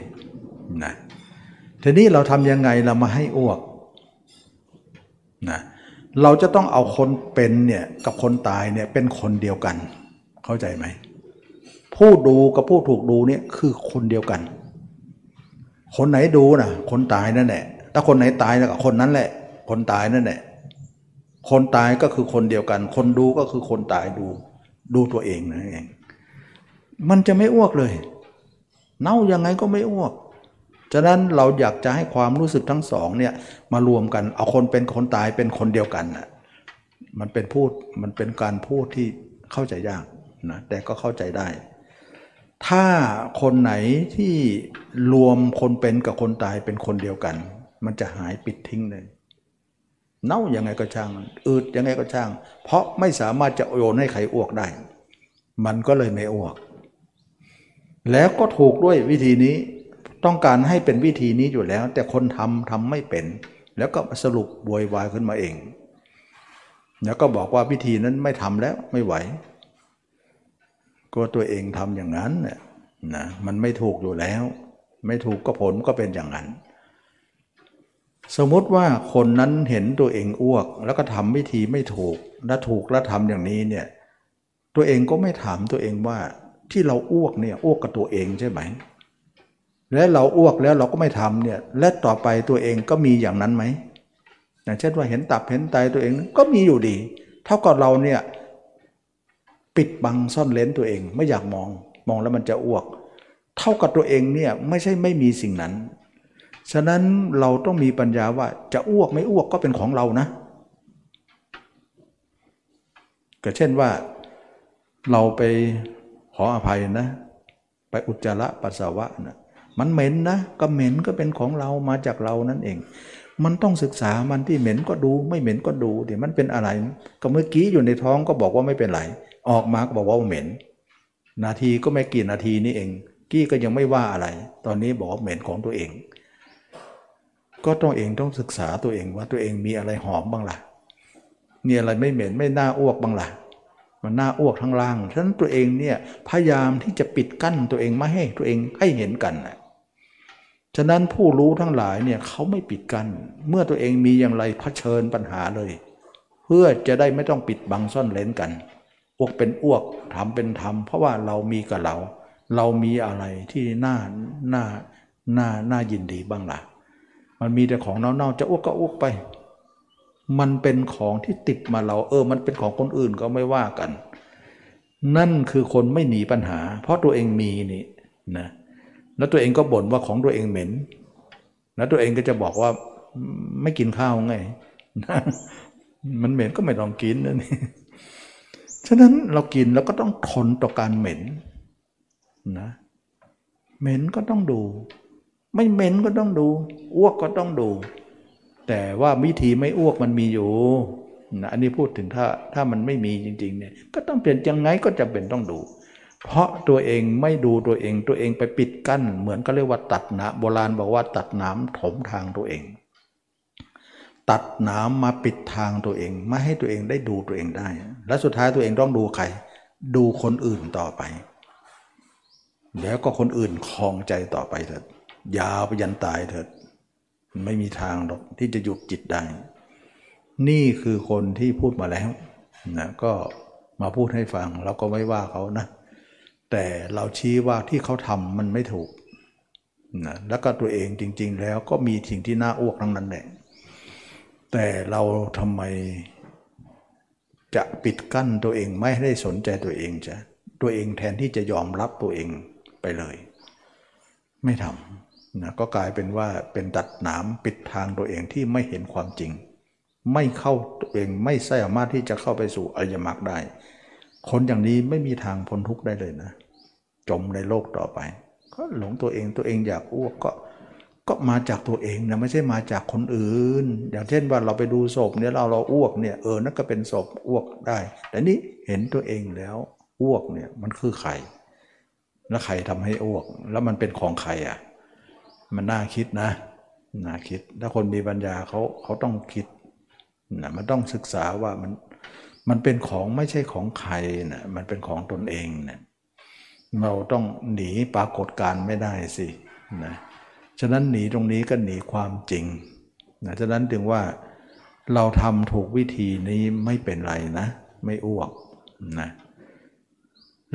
นะทีนี้เราทำยังไงเรามาให้อ้วกนะเราจะต้องเอาคนเป็นเนี่ยกับคนตายเนี่ยเป็นคนเดียวกัน เข้าใจไหมผู้ดูกับผู้ถูกดูเนี่ยคือคนเดียวกัน คนไหนดูนะคนตายนั่นแหละถ้าคนไหนตายแล้วก็คนนั้นแหละ คนตายนั่นแหละคนตายก็คือคนเดียวกัน คนดูก็คือคนตายดู ดูตัวเองนั่นเอง มันจะไม่อ้วกเลย เน่ายังไงก็ไม่อ้วก ฉะนั้นเราอยากจะให้ความรู้สึกทั้งสองเนี่ยมารวมกัน เอาคนเป็นคนตายเป็นคนเดียวกันน่ะมันเป็นพูดมันเป็นการพูดที่เข้าใจยากนะแต่ก็เข้าใจได้ ถ้าคนไหนที่รวมคนเป็นกับคนตายเป็นคนเดียวกัน มันจะหายปิดทิ้งเลย เน่ายังไงก็ช่างอืดยังไงก็ช่าง เพราะไม่สามารถจะโยนให้ใครอ้วกได้ มันก็เลยไม่อ้วก แล้วก็ถูกด้วยวิธีนี้ต้องการให้เป็นวิธีนี้อยู่แล้ว แต่คนทำทำไม่เป็น แล้วก็สรุปบวยวายขึ้นมาเอง แล้วก็บอกว่าวิธีนั้นไม่ทำแล้วไม่ไหว ก็ตัวเองทำอย่างนั้นน่ะนะมันไม่ถูกอยู่แล้ว ไม่ถูกก็ผลก็เป็นอย่างนั้น สมมติว่าคนนั้นเห็นตัวเองอ้วก แล้วก็ทำวิธีไม่ถูก และถูกแล้วทำอย่างนี้เนี่ยตัวเองก็ไม่ถามตัวเองว่าที่เราอ้วกเนี่ยอ้วกกับตัวเองใช่ไหม และเราอ้วกแล้วเราก็ไม่ทำเนี่ยและต่อไปตัวเองก็มีอย่างนั้นไหมอย่างเช่นว่าเห็นตับเห็นไตตัวเองก็มีอยู่ดี เท่ากับเราเนี่ยปิดบังซ่อนเลนตัวเองไม่อยากมอง มองแล้วมันจะอ้วก เท่ากับตัวเองเนี่ยไม่ใช่ไม่มีสิ่งนั้น ฉะนั้นเราต้องมีปัญญาว่าจะอ้วกไม่อ้วกก็เป็นของเรานะ ก็เช่นว่าเราไปขออภัยนะ ไปอุจจาระปัสสาวะนะมันเหม็นนะก็เหม็นก็เป็นของเรามาจากเรานั่นเอง มันต้องศึกษามันที่เหม็นก็ดูไม่เหม็นก็ดูเดี๋ยวมันเป็นอะไร ก็เมื่อกี้อยู่ในท้องก็บอกว่าไม่เป็นไร ออกมาก็บอกว่าเหม็น นาทีก็ไม่กี่นาทีนี่เอง กี้ก็ยังไม่ว่าอะไร ตอนนี้บอกว่าเหม็นของตัวเอง ก็ต้องเองต้องศึกษาตัวเองว่าตัวเองมีอะไรหอมบ้างล่ะ มีอะไรไม่เหม็นไม่น่าอ้วกบ้างล่ะ มันน่าอ้วกทั้งล่าง ฉะนั้นตัวเองเนี่ยพยายามที่จะปิดกั้นตัวเองไม่ให้ตัวเองให้เห็นกันนะฉะนั้นผู้รู้ทั้งหลายเนี่ยเขาไม่ปิดกัน้นเมื่อตัวเองมีอย่างไรเผชิญปัญหาเลย เพื่อจะได้ไม่ต้องปิดบังซ่อนเลนกันอ้วกเป็นอ้วกทำเป็นทำเพราะว่าเรามีกับเรา เรามีอะไรที่น่าน่าน่าน่ายินดีบ้างล่ะ มันมีแต่ของเน่าๆจะอ้วกก็อ้วกไป มันเป็นของที่ติดมาเรา เออ มันเป็นของคนอื่นก็ไม่ว่ากัน นั่นคือคนไม่หนีปัญหา เพราะตัวเองมีนี่นะแล้วตัวเองก็บ่นว่าของตัวเองเหม็น แล้วตัวเองก็จะบอกว่าไม่กินข้าวไงมันเหม็นก็ไม่ต้องกินนะนี่ฉะนั้นเรากินแล้วก็ต้องทนต่อการเหม็นนะเหม็นก็ต้องดู ไม่เหม็นก็ต้องดู อ้วกก็ต้องดู แต่ว่าวิธีไม่อ้วกมันมีอยู่นะอันนี้พูดถึงถ้าถ้ามันไม่มีจริง ๆ เนี่ย ก็ต้องเปลี่ยนยังไงก็จะเป็นต้องดู เพราะตัวเองไม่ดูตัวเองตัวเองไปปิดกั้น เหมือนก็เรียกว่าตัดน้ำโบราณบอกว่าตัดน้ำถมทางตัวเอง ตัดน้ำมาปิดทางตัวเอง ไม่ให้ตัวเองได้ดูตัวเองได้ และสุดท้ายตัวเองต้องดูใคร ดูคนอื่นต่อไป แล้วก็คนอื่นคลองใจต่อไปเถิด ยาวไปยันตายเถิดไม่มีทางหรอกที่จะหยุดจิตได้ นี่คือคนที่พูดมาแล้วนะก็มาพูดให้ฟังเราก็ไม่ว่าเขานะ แต่เราชี้ว่าที่เขาทำมันไม่ถูกนะแล้วก็ตัวเองจริง ๆ แล้วก็มีสิ่งที่น่าอ้วกทั้งนั้นแหละแต่เราทำไมจะปิดกั้นตัวเองไม่ให้ได้สนใจตัวเองจะตัวเองแทนที่จะยอมรับตัวเองไปเลย ไม่ทำ นะก็กลายเป็นว่าเป็นตัดหนามปิดทางตัวเองที่ไม่เห็นความจริง ไม่เข้าตัวเองไม่สามารถที่จะเข้าไปสู่อริยมรรคได้ คนอย่างนี้ไม่มีทางพ้นทุกข์ได้เลยนะ จมในโลกต่อไป ก็หลงตัวเองตัวเองอยากอ้วกก็ก็มาจากตัวเองนะไม่ใช่มาจากคนอื่น อย่างเช่นว่าเราไปดูศพเนี่ยเราเราอ้วกเนี่ยเออนั่นก็เป็นศพอ้วกได้ แต่นี้เห็นตัวเองแล้วอ้วกเนี่ยมันคือใครแล้วใครทำให้อ้วก แล้วมันเป็นของใครอะ มันน่าคิดนะน่าคิด ถ้าคนมีปัญญาเขาเขาต้องคิดนะมันต้องศึกษาว่ามันมันเป็นของไม่ใช่ของใครนะมันเป็นของตนเองนะเราต้องหนีปรากฏการไม่ได้สินะฉะนั้นหนีตรงนี้ก็หนีความจริงนะฉะนั้นถึงว่าเราทำถูกวิธีนี้ไม่เป็นไรนะ ไม่อ้วกนะ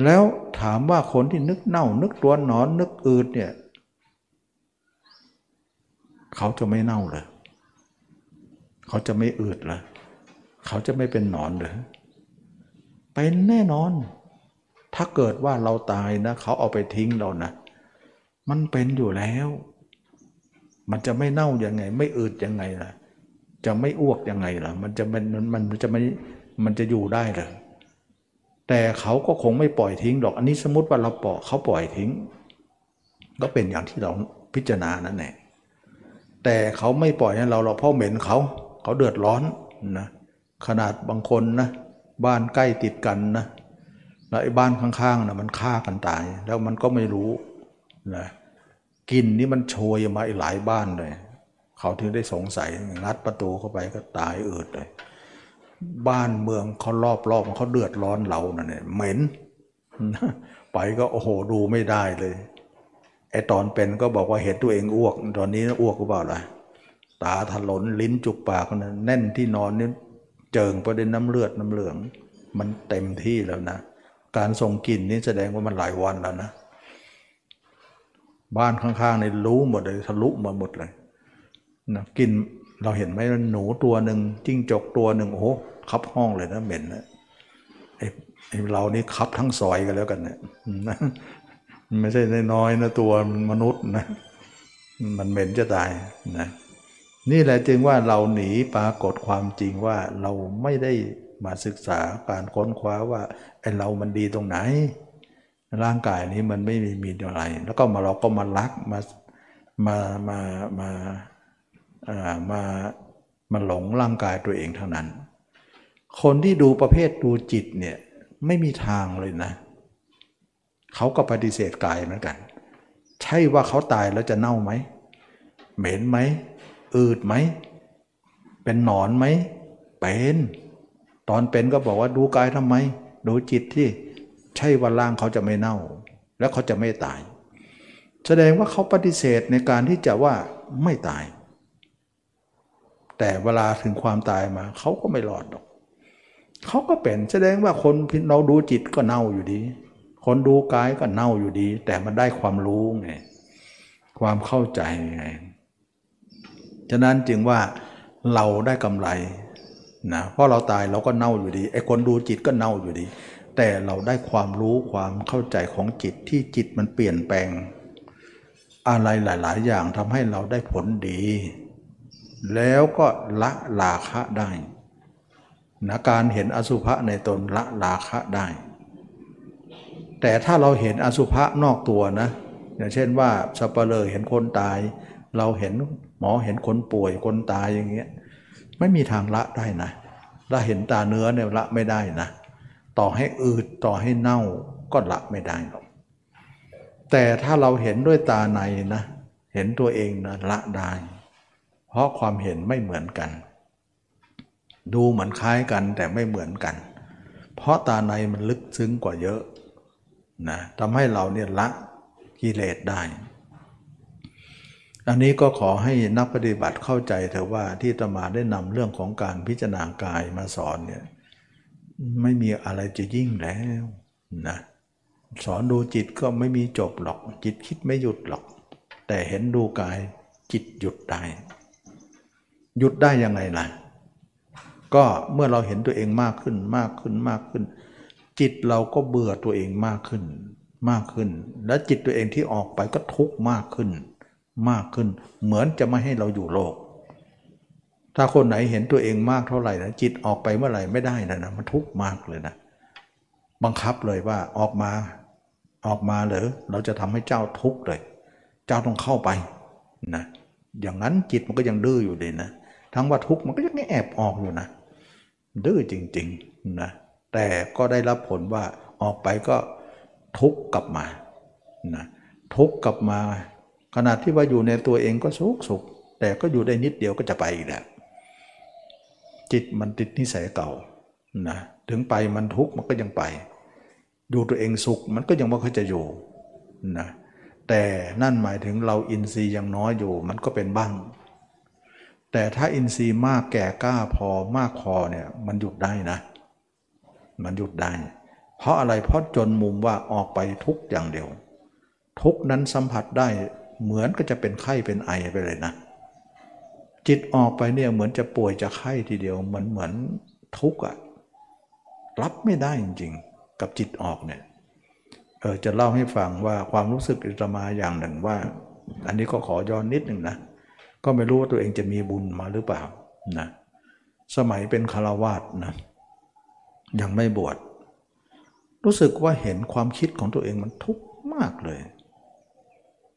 แล้วถามว่าคนที่นึกเน่า นึกตัวนอนนึกอืดเนี่ย เขาจะไม่เน่าเลยเขาจะไม่อืดเลยเขาจะไม่เป็นหนอนหรือเป็นแน่นอน ถ้าเกิดว่าเราตายนะ เขาเอาไปทิ้งเรานะ มันเป็นอยู่แล้ว มันจะไม่เน่ายังไง ไม่อืดยังไงล่ะ จะไม่อ้วกยังไงล่ะ มันจะมันมันมันจะไม่มันจะอยู่ได้หรอแต่เขาก็คงไม่ปล่อยทิ้งดอก อันนี้สมมติว่าเราปล่อยเขาปล่อยทิ้ง ก็เป็นอย่างที่เราพิจารณานั่นแหละ แต่เขาไม่ปล่อยให้เราเราพราะเหม็นเขาเขาเดือดร้อนนะขนาดบางคนนะบ้านใกล้ติดกันนะแล้วไอ้บ้านข้างๆนะมันฆ่ากันตาย แล้วมันก็ไม่รู้นะกินนี่มันโชยมาหลายบ้านเลยเขาถึงได้สงสัยงัดประตูเข้าไปก็ตายอืดเลยบ้านเมืองเขารอบๆเขาเดือดร้อนเรานะเนี่ยเหม็น ไปก็โอ้โหดูไม่ได้เลย ไอตอนเป็นก็บอกว่าเห็นตัวเองอ้วก ตอนนี้อ้วกก็เปล่าล่ะตาถลนลิ้นจุกปากนะแน่นที่นอนนี่เจิงประเด็นน้ำเลือดน้ำเหลือง มันเต็มที่แล้วนะ การส่งกลิ่นนี่แสดงว่ามันหลายวันแล้วนะ บ้านข้างๆในรู้หมดเลยทะลุมาหมดเลยนะกินเราเห็นไหมหนูตัวหนึ่งจิ้งจกตัวหนึ่งโอ้โหคับห้องเลยนะเหม็นนะไอ้ไอเรานี่คับทั้งซอยกันแล้วกันเนี่ย ไม่ใช่น้อยนะตัวมนุษย์นะ มันเหม็นจะตายนะนี่แหละจึงว่าเราหนีปรากฏความจริงว่าเราไม่ได้มาศึกษาการค้นคว้าว่าไอ้เรามันดีตรงไหน ร่างกายนี้มันไม่มีมีอะไร แล้วก็มาเราก็มารักมามามามาอ่ามามาหลงร่างกายตัวเองเท่านั้น คนที่ดูประเภทดูจิตเนี่ยไม่มีทางเลยนะเเขาก็ปฏิเสธกายเหมือนกัน ใช่ว่าเขาตายแล้วจะเน่าไหม เหม็นไหม อืดไหม เป็นหนอนไหม เป็น ตอนเป็นก็บอกว่าดูกายทำไม ดูจิตที่ใช่ว่าร่างเขาจะไม่เน่า แล้วเขาจะไม่ตาย แสดงว่าเขาปฏิเสธในการที่จะว่าไม่ตาย แต่เวลาถึงความตายมา เขาก็ไม่รอดหรอกเขาก็เป็นแสดงว่าคนเราดูจิตก็เน่าอยู่ดี คนดูกายก็เน่าอยู่ดี แต่มันได้ความรู้ไงความเข้าใจไงฉะนั้นจึงว่าเราได้กำไรนะเพราะเราตายเราก็เน่าอยู่ดีไอ้คนดูจิตก็เน่าอยู่ดี แต่เราได้ความรู้ความเข้าใจของจิตที่จิตมันเปลี่ยนแปลง อะไรหลาย ๆ อย่างทำให้เราได้ผลดี แล้วก็ละลาคะได้นะการเห็นอสุภะในตนละลาคะได้ แต่ถ้าเราเห็นอสุภะนอกตัวนะอย่างเช่นว่าสปเหร่อเห็นคนตาย เราเห็นหมอเห็นคนป่วยคนตายอย่างเงี้ยไม่มีทางละได้นะถ้าเห็นตาเนื้อเนี่ยละไม่ได้นะต่อให้อืดต่อให้เน่าก็ละไม่ได้หรอกแต่ถ้าเราเห็นด้วยตาในนะเห็นตัวเองนะละได้ เพราะความเห็นไม่เหมือนกัน ดูเหมือนคล้ายกันแต่ไม่เหมือนกัน เพราะตาในมันลึกซึ้งกว่าเยอะ นะทำให้เราเนี่ยละกิเลสได้ อันนี้ก็ขอให้นักปฏิบัติเข้าใจเถอะว่าที่ตมาได้นำเรื่องของการพิจารณากายมาสอนเนี่ยไม่มีอะไรจะยิ่งแล้วนะสอนดูจิตก็ไม่มีจบหรอก จิตคิดไม่หยุดหรอก แต่เห็นดูกายจิตหยุดได้ หยุดได้ยังไงล่ะ ก็เมื่อเราเห็นตัวเองมากขึ้นมากขึ้นมากขึ้น จิตเราก็เบื่อตัวเองมากขึ้น มากขึ้น และจิตตัวเองที่ออกไปก็ทุกข์มากขึ้น มากขึ้น เหมือนจะไม่ให้เราอยู่โลก ถ้าคนไหนเห็นตัวเองมากเท่าไหร่นะจิตออกไปเมื่อไหร่ไม่ได้นะนะมันทุกข์มากเลยนะ บังคับเลยว่าออกมาออกมาเหรอเราจะทำให้เจ้าทุกข์เลย เจ้าต้องเข้าไปนะอย่างนั้นจิตมันก็ยังดื้ออยู่เลยนะ ทั้งว่าทุกข์มันก็ยังแอบออกอยู่นะ ดื้อจริง ๆ นะ แต่ก็ได้รับผลว่าออกไปก็ทุกข์กลับมานะทุกข์กลับมา ขนาดที่ว่าอยู่ในตัวเองก็สุขสุขแต่ก็อยู่ได้นิดเดียวก็จะไปอีกแล้วจิตมันติดนิสัยเก่านะถึงไปมันทุกข์มันก็ยังไป อยู่ตัวเองสุขมันก็ยังไม่ค่อยจะอยู่นะแต่นั่นหมายถึงเราอินทรีย์ยังน้อยอยู่มันก็เป็นบ้าง แต่ถ้าอินทรีย์มากแก่กล้าพอมากพอเนี่ยมันหยุดได้นะ มันหยุดได้ เพราะอะไรเพราะจนมุมว่าออกไปทุกอย่างเดียว ทุกนั้นสัมผัสได้เหมือนก็จะเป็นไข้เป็นไอไปเลยนะ จิตออกไปเนี่ยเหมือนจะป่วยจะไข้ทีเดียว เหมือนเหมือนทุกอะรับไม่ได้จริงๆ กับจิตออกเนี่ยเออจะเล่าให้ฟังว่าความรู้สึกอิตมาอย่างหนึ่งว่า อันนี้ก็ขอย้อนนิดหนึ่งนะ ก็ไม่รู้ว่าตัวเองจะมีบุญมาหรือเปล่านะสมัยเป็นคารวาสนะ ยังไม่บวชรู้สึกว่าเห็นความคิดของตัวเองมันทุกข์มากเลย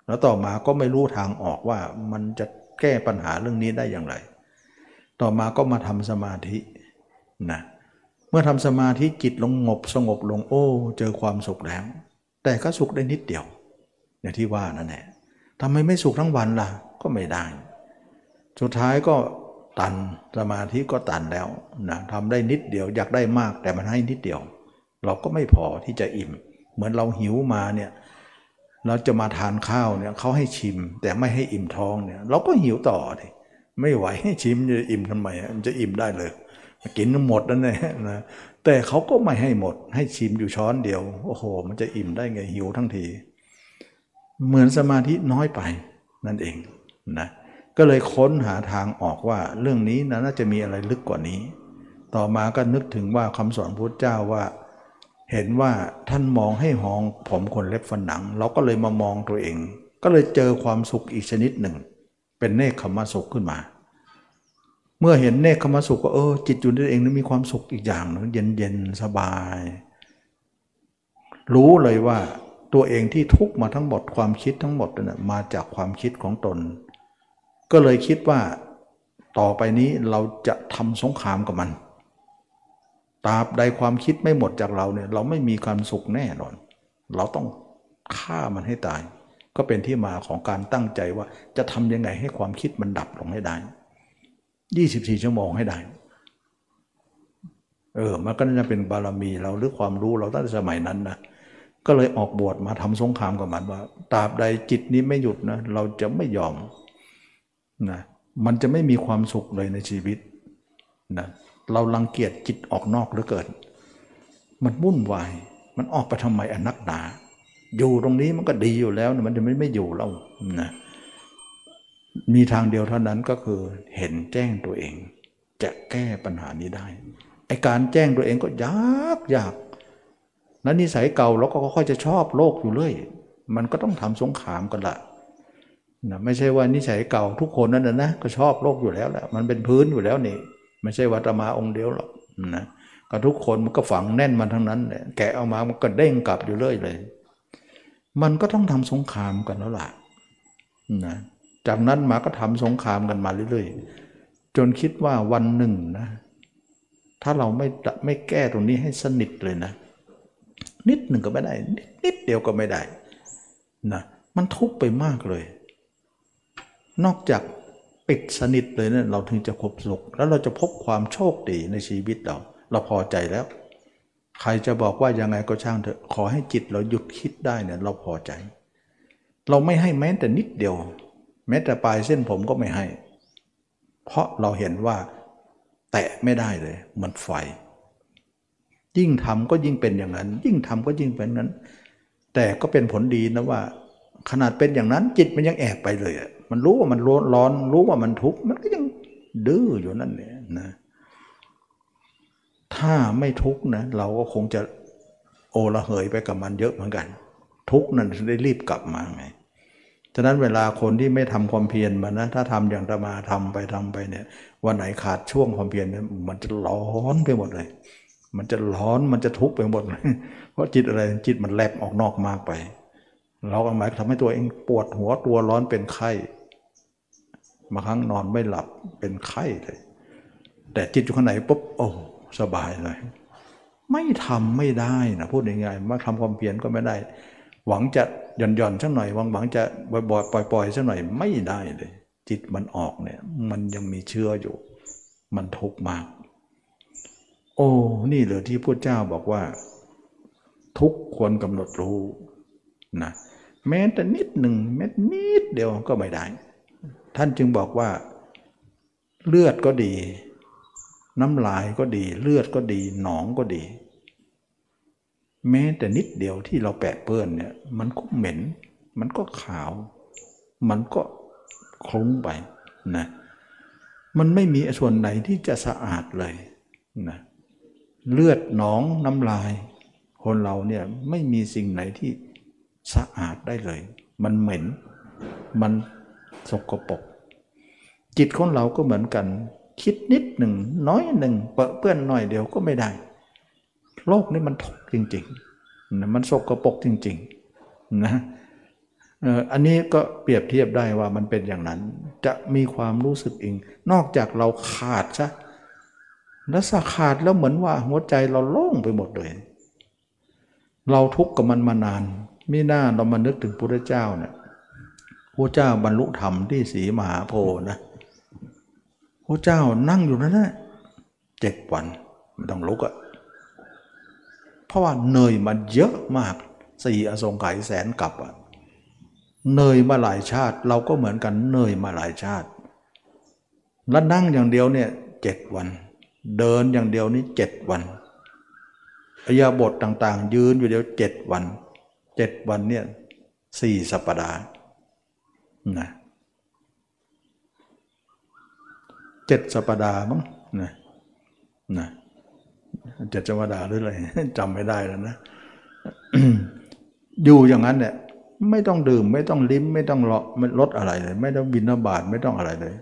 แล้วต่อมาก็ไม่รู้ทางออกว่ามันจะแก้ปัญหาเรื่องนี้ได้อย่างไร ต่อมาก็มาทำสมาธินะเมื่อทำสมาธิจิตลงงบสงบลงโอ้เจอความสุขแล้ว แต่ก็สุขได้นิดเดียว อย่างที่ว่านั่นแหละทำไมไม่สุขทั้งวันล่ะก็ไม่ได้ สุดท้ายก็ ตันสมาธิก็ตันแล้วนะทำได้นิดเดียวอยากได้มากแต่มันให้นิดเดียว เราก็ไม่พอที่จะอิ่ม เหมือนเราหิวมาเนี่ยเราจะมาทานข้าวเนี่ยเขาให้ชิม แต่ไม่ให้อิ่มท้องเนี่ยเราก็หิวต่อดิไม่ไหวให้ชิมจะอิ่มทำไมมันจะอิ่มได้เลยกินหมดนั่นแหละนะแต่เขาก็ไม่ให้หมด ให้ชิมอยู่ช้อนเดียว โอ้โห มันจะอิ่มได้ไงหิวทั้งที เหมือนสมาธิน้อยไปนั่นเองนะ ก็เลยค้นหาทางออกว่าเรื่องนี้นะน่าจะมีอะไรลึกกว่านี้ ต่อมาก็นึกถึงว่าคำสอนพุทธเจ้าว่า เห็นว่าท่านมองให้หองผมคนเล็บฝันหนัง เราก็เลยมามองตัวเอง ก็เลยเจอความสุขอีกชนิดหนึ่ง เป็นเนคขมสุขขึ้นมา เมื่อเห็นเนคขมสุขก็เออจิตอยู่ด้วเองนั้นมีความสุขอีกอย่างนึงเย็นเย็นสบาย รู้เลยว่าตัวเองที่ทุกมาทั้งหมดความคิดทั้งหมดนะมาจากความคิดของตน ก็เลยคิดว่าต่อไปนี้เราจะทำสงครามกับมันตราบใดความคิดไม่หมดจากเราเนี่ย เราไม่มีความสุขแน่นอน เราต้องฆ่ามันให้ตาย ก็เป็นที่มาของการตั้งใจว่าจะทำยังไงให้ความคิดมันดับลงให้ได้ 24 ชั่วโมงให้ได้ เออ มันก็น่าจะเป็นบารมีเราหรือความรู้เราตั้งแต่สมัยนั้นนะก็เลยออกบวชมาทำสงครามกับมันว่าตราบใดจิตนี้ไม่หยุดนะเราจะไม่ยอม นะมันจะไม่มีความสุขเลยในชีวิตนะเราลังเกียจจิตออกนอกหรือเกิดมันวุ่นวาย มันออกไปทำไมอนักหนา อยู่ตรงนี้มันก็ดีอยู่แล้ว มันจะไม่ไม่อยู่แล้วนะมีทางเดียวเท่านั้นก็คือเห็นแจ้งตัวเอง จะแก้ปัญหานี้ได้ ไอการแจ้งตัวเองก็ยากยากนั้นนิสัยเก่าเราก็ค่อยจะชอบโลกอยู่เรื่อย มันก็ต้องทำสงครามกันละ นะไม่ใช่ว่านิสัยเก่าทุกคนนั่นนะก็ชอบโลกอยู่แล้วแหละมันเป็นพื้นอยู่แล้วนี่ ไม่ใช่วัตมาองค์เดียวหรอกนะก็ทุกคนมันก็ฝังแน่นมันทั้งนั้นแหละแกะออกมามันก็เด้งกลับอยู่เรื่อยเลย มันก็ต้องทำสงครามกันแล้วล่ะนะจากนั้นมาก็ทำสงครามกันมาเรื่อยๆ จนคิดว่าวันหนึ่งนะ ถ้าเราไม่ไม่แก้ตรงนี้ให้สนิทเลยนะ นิดหนึ่งก็ไม่ได้ นิดเดียวก็ไม่ได้นะมันทุกข์ไปมากเลย นอกจากปิดสนิทเลยเนะี่ยเราถึงจะพบสุข แล้วเราจะพบความโชคดีในชีวิตเรา เราพอใจแล้ว ใครจะบอกว่ายังไงก็ช่างเถอะขอให้จิตเราหยุดคิดได้เนี่ยเราพอใจ เราไม่ให้แม้แต่นิดเดียว แม้แต่ปลายเส้นผมก็ไม่ให้ เพราะเราเห็นว่าแตะไม่ได้เลยมันไฟ ยิ่งทำก็ยิ่งเป็นอย่างนั้น ยิ่งทำก็ยิ่งเป็นนั้น แต่ก็เป็นผลดีนะว่า ขนาดเป็นอย่างนั้นจิตมันยังแอบไปเลยอะ มันรู้ว่ามันร้อนร้อน รู้ว่ามันทุกข์มันก็ยังดื้ออยู่นั่นเนี่ยนะถ้าไม่ทุกข์นะเราก็คงจะโอละเหยไปกับมันเยอะเหมือนกัน ทุกข์นั่นได้รีบกลับมาไงฉะนั้นเวลาคนที่ไม่ทำความเพียรมานะถ้าทำอย่างตมาทำไปทำไปเนี่ยวันไหนขาดช่วงความเพียรเนี่ยมันจะร้อนไปหมดเลย มันจะร้อนมันจะทุกข์ไปหมดเลยเพราะจิตอะไรจิตมันแลบออกนอกมากไป เราก็หมายทำให้ตัวเองปวดหัวตัวร้อนเป็นไข้ บางครั้งนอนไม่หลับเป็นไข้เลย แต่จิตอยู่ข้างในปุ๊บโอ้สบายเลย ไม่ทำไม่ได้นะพูดง่ายๆมาทำความเพียรก็ไม่ได้ หวังจะหย่อนหย่อนสักหน่อยหวังหวังจะบ่อยๆปล่อยๆสักหน่อยไม่ได้เลย จิตมันออกเนี่ย มันยังมีเชื้ออยู่ มันทุกข์มาก โอ้นี่เหลยที่พระเจ้าบอกว่า ทุกควรกำหนดรู้นะแม้แต่นิดหนึ่งแม้นิดเดียวก็ไม่ได้ ท่านจึงบอกว่า เลือดก็ดี น้ำลายก็ดี เลือดก็ดี หนองก็ดี แม้แต่นิดเดียวที่เราแปะเปื้อนเนี่ย มันก็เหม็น มันก็ขาว มันก็คลุ้งไปนะมันไม่มีส่วนไหนที่จะสะอาดเลยนะเลือดหนองน้ำลาย คนเราเนี่ยไม่มีสิ่งไหนที่สะอาดได้เลย มันเหม็น มัน สกปรกจิตของเราก็เหมือนกัน คิดนิดหนึ่งน้อยหนึ่งเปื้อนหน่อยเดียวก็ไม่ได้ โลกนี้มันทุกข์จริงๆมันสกปรกจริงๆนะอันนี้ก็เปรียบเทียบได้ว่ามันเป็นอย่างนั้น จะมีความรู้สึกเอง นอกจากเราขาดซะแล้วสะขาดแล้วเหมือนว่าหัวใจเราโล่งไปหมดเลย เราทุกข์กับมันมานานมิน่าเรามานึกถึงพระเจ้าเนี่ย พระเจ้าบรรลุธรรมที่สีมหาโพนะพระเจ้านั่งอยู่นั่นแหละเจ็ดวันไม่ต้องลุกอะเพราะว่าเนยมันเยอะมากสี่อสงไขยแสนกับอะเนยมาหลายชาติ เราก็เหมือนกันเนยมาหลายชาติ แล้วนั่งอย่างเดียวเนี่ยเจ็ดวัน เดินอย่างเดียวนี่เจ็ดวันอายาบทต่างๆ ยืนอยู่เดียวเจ็ดวันเจ็ดวันเนี่ยสี่สัปดาห์ นะเจ็ดสัปดาห์มั้งนะนะเจ็ดสัปดาห์หรืออะไรจำไม่ได้แล้วนะอยู่อย่างนั้นเนี่ยไม่ต้องดื่มไม่ต้องลิ้มไม่ต้องเลาะไม่ลดอะไรเลย ไม่ต้องบินบาตไม่ต้องอะไรเลย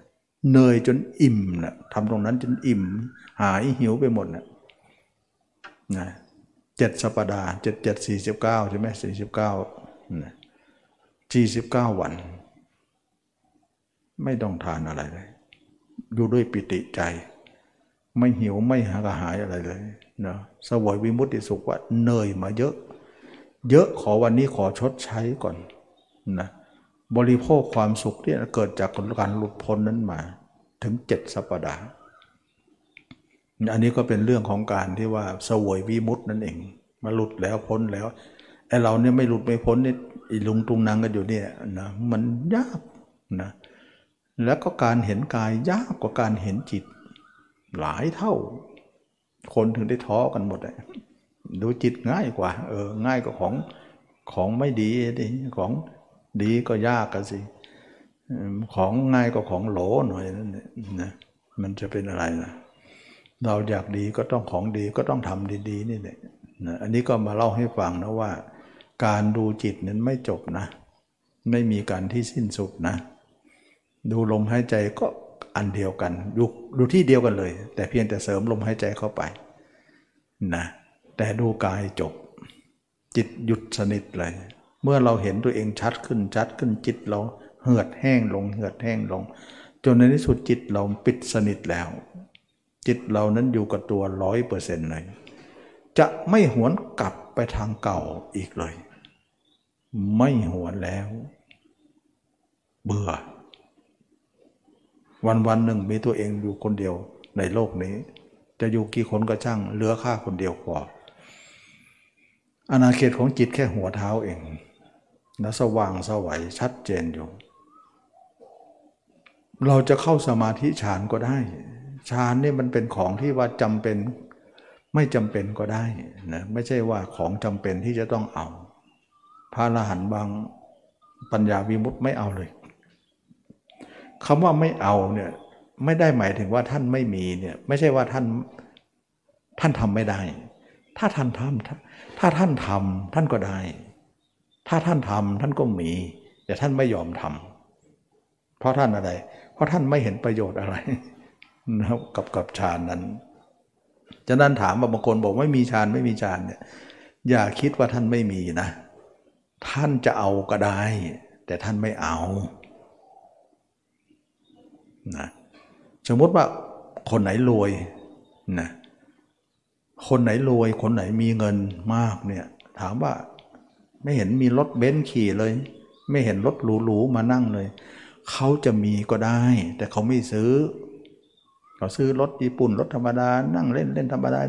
เนยจนอิ่มนะทำตรงนั้นจนอิ่ม หายหิวไปหมดนะนะเจ็ดสัปดาห์เจ็ดเจ็ดสี่สิบเก้าใช่ไหมสี่สิบเก้าสี่สิบเก้าวัน ไม่ต้องทานอะไรเลย อยู่ด้วยปิติใจ ไม่หิวไม่หากระหายอะไรเลยนะสวยวิมุตติสุขว่าเนยมาเยอะ เยอะขอวันนี้ขอชดใช้ก่อนนะบริโภคความสุขที่เกิดจากการหลุดพ้นนั้นมาถึงเจ็ดสัปดาห์อันนี้ก็เป็นเรื่องของการที่ว่าสวยวิมุตินั่นเอง มาหลุดแล้วพ้นแล้วไอ้เราเนี่ยไม่หลุดไม่พ้นเนี่อีลุงตุงนางกันอยู่เนี่ยนะมันยากนะ แล้วก็การเห็นกายยากกว่าการเห็นจิต หลายเท่า คนถึงได้ท้อกันหมดเลยดูจิตง่ายกว่า เออ ง่ายกว่าของของไม่ดีดิของดีก็ยากกันสิของง่ายกว่าของโหลหน่อยนั่นนะมันจะเป็นอะไรนะเราอยากดีก็ต้องของดีก็ต้องทำดีๆนี่แหละนะอันนี้ก็มาเล่าให้ฟังนะว่า การดูจิตนั้นไม่จบนะ ไม่มีการที่สิ้นสุดนะ ดูลมหายใจก็อันเดียวกันดูดูที่เดียวกันเลย แต่เพียงแต่เสริมลมหายใจเข้าไปนะแต่ดูกายจบ จิตหยุดสนิทเลย เมื่อเราเห็นตัวเองชัดขึ้นชัดขึ้นจิตเราเหือดแห้งลงเหือดแห้งลง จนในที่สุดจิตเราปิดสนิทแล้ว จิตเรานั้นอยู่กับตัวร้อยเปอร์เซ็นต์เลย จะไม่หวนกลับไปทางเก่าอีกเลย ไม่หวนแล้ว เบื่อ วันวันหนึ่งมีตัวเองอยู่คนเดียวในโลกนี้ จะอยู่กี่คนก็ช่างเหลือค่าคนเดียวพออาณาเขตของจิตแค่หัวเท้าเองและสว่างสวัยชัดเจนอยู่ เราจะเข้าสมาธิฌานก็ได้ฌานนี่มันเป็นของที่ว่าจำเป็นไม่จำเป็นก็ได้นะไม่ใช่ว่าของจำเป็นที่จะต้องเอา พระอรหันต์บางปัญญาวิมุตต์ไม่เอาเลย คำว่าไม่เอาเนี่ยไม่ได้หมายถึงว่าท่านไม่มีเนี่ยไม่ใช่ว่าท่านท่านทำไม่ได้ ถ้าท่านทำถ้าท่านทำท่านก็ได้ ถ้าท่านทำท่านก็มี แต่ท่านไม่ยอมทำเพราะท่านอะไร เพราะท่านไม่เห็นประโยชน์อะไรนะครับกับกับฌานนั้นฉะนั้นถามว่าบางคนบอกไม่มีฌานไม่มีฌานเนี่ยอย่าคิดว่าท่านไม่มีนะ ท่านจะเอาก็ได้ แต่ท่านไม่เอา นะสมมติว่าคนไหนรวยนะคนไหนรวย คนไหนมีเงินมากเนี่ยถามว่าไม่เห็นมีรถเบนซ์ขี่เลย ไม่เห็นรถหรูๆมานั่งเลย เขาจะมีก็ได้ แต่เขาไม่ซื้อ เขาซื้อรถญี่ปุ่นรถธรรมดา นั่งเล่นเล่นธรรมดา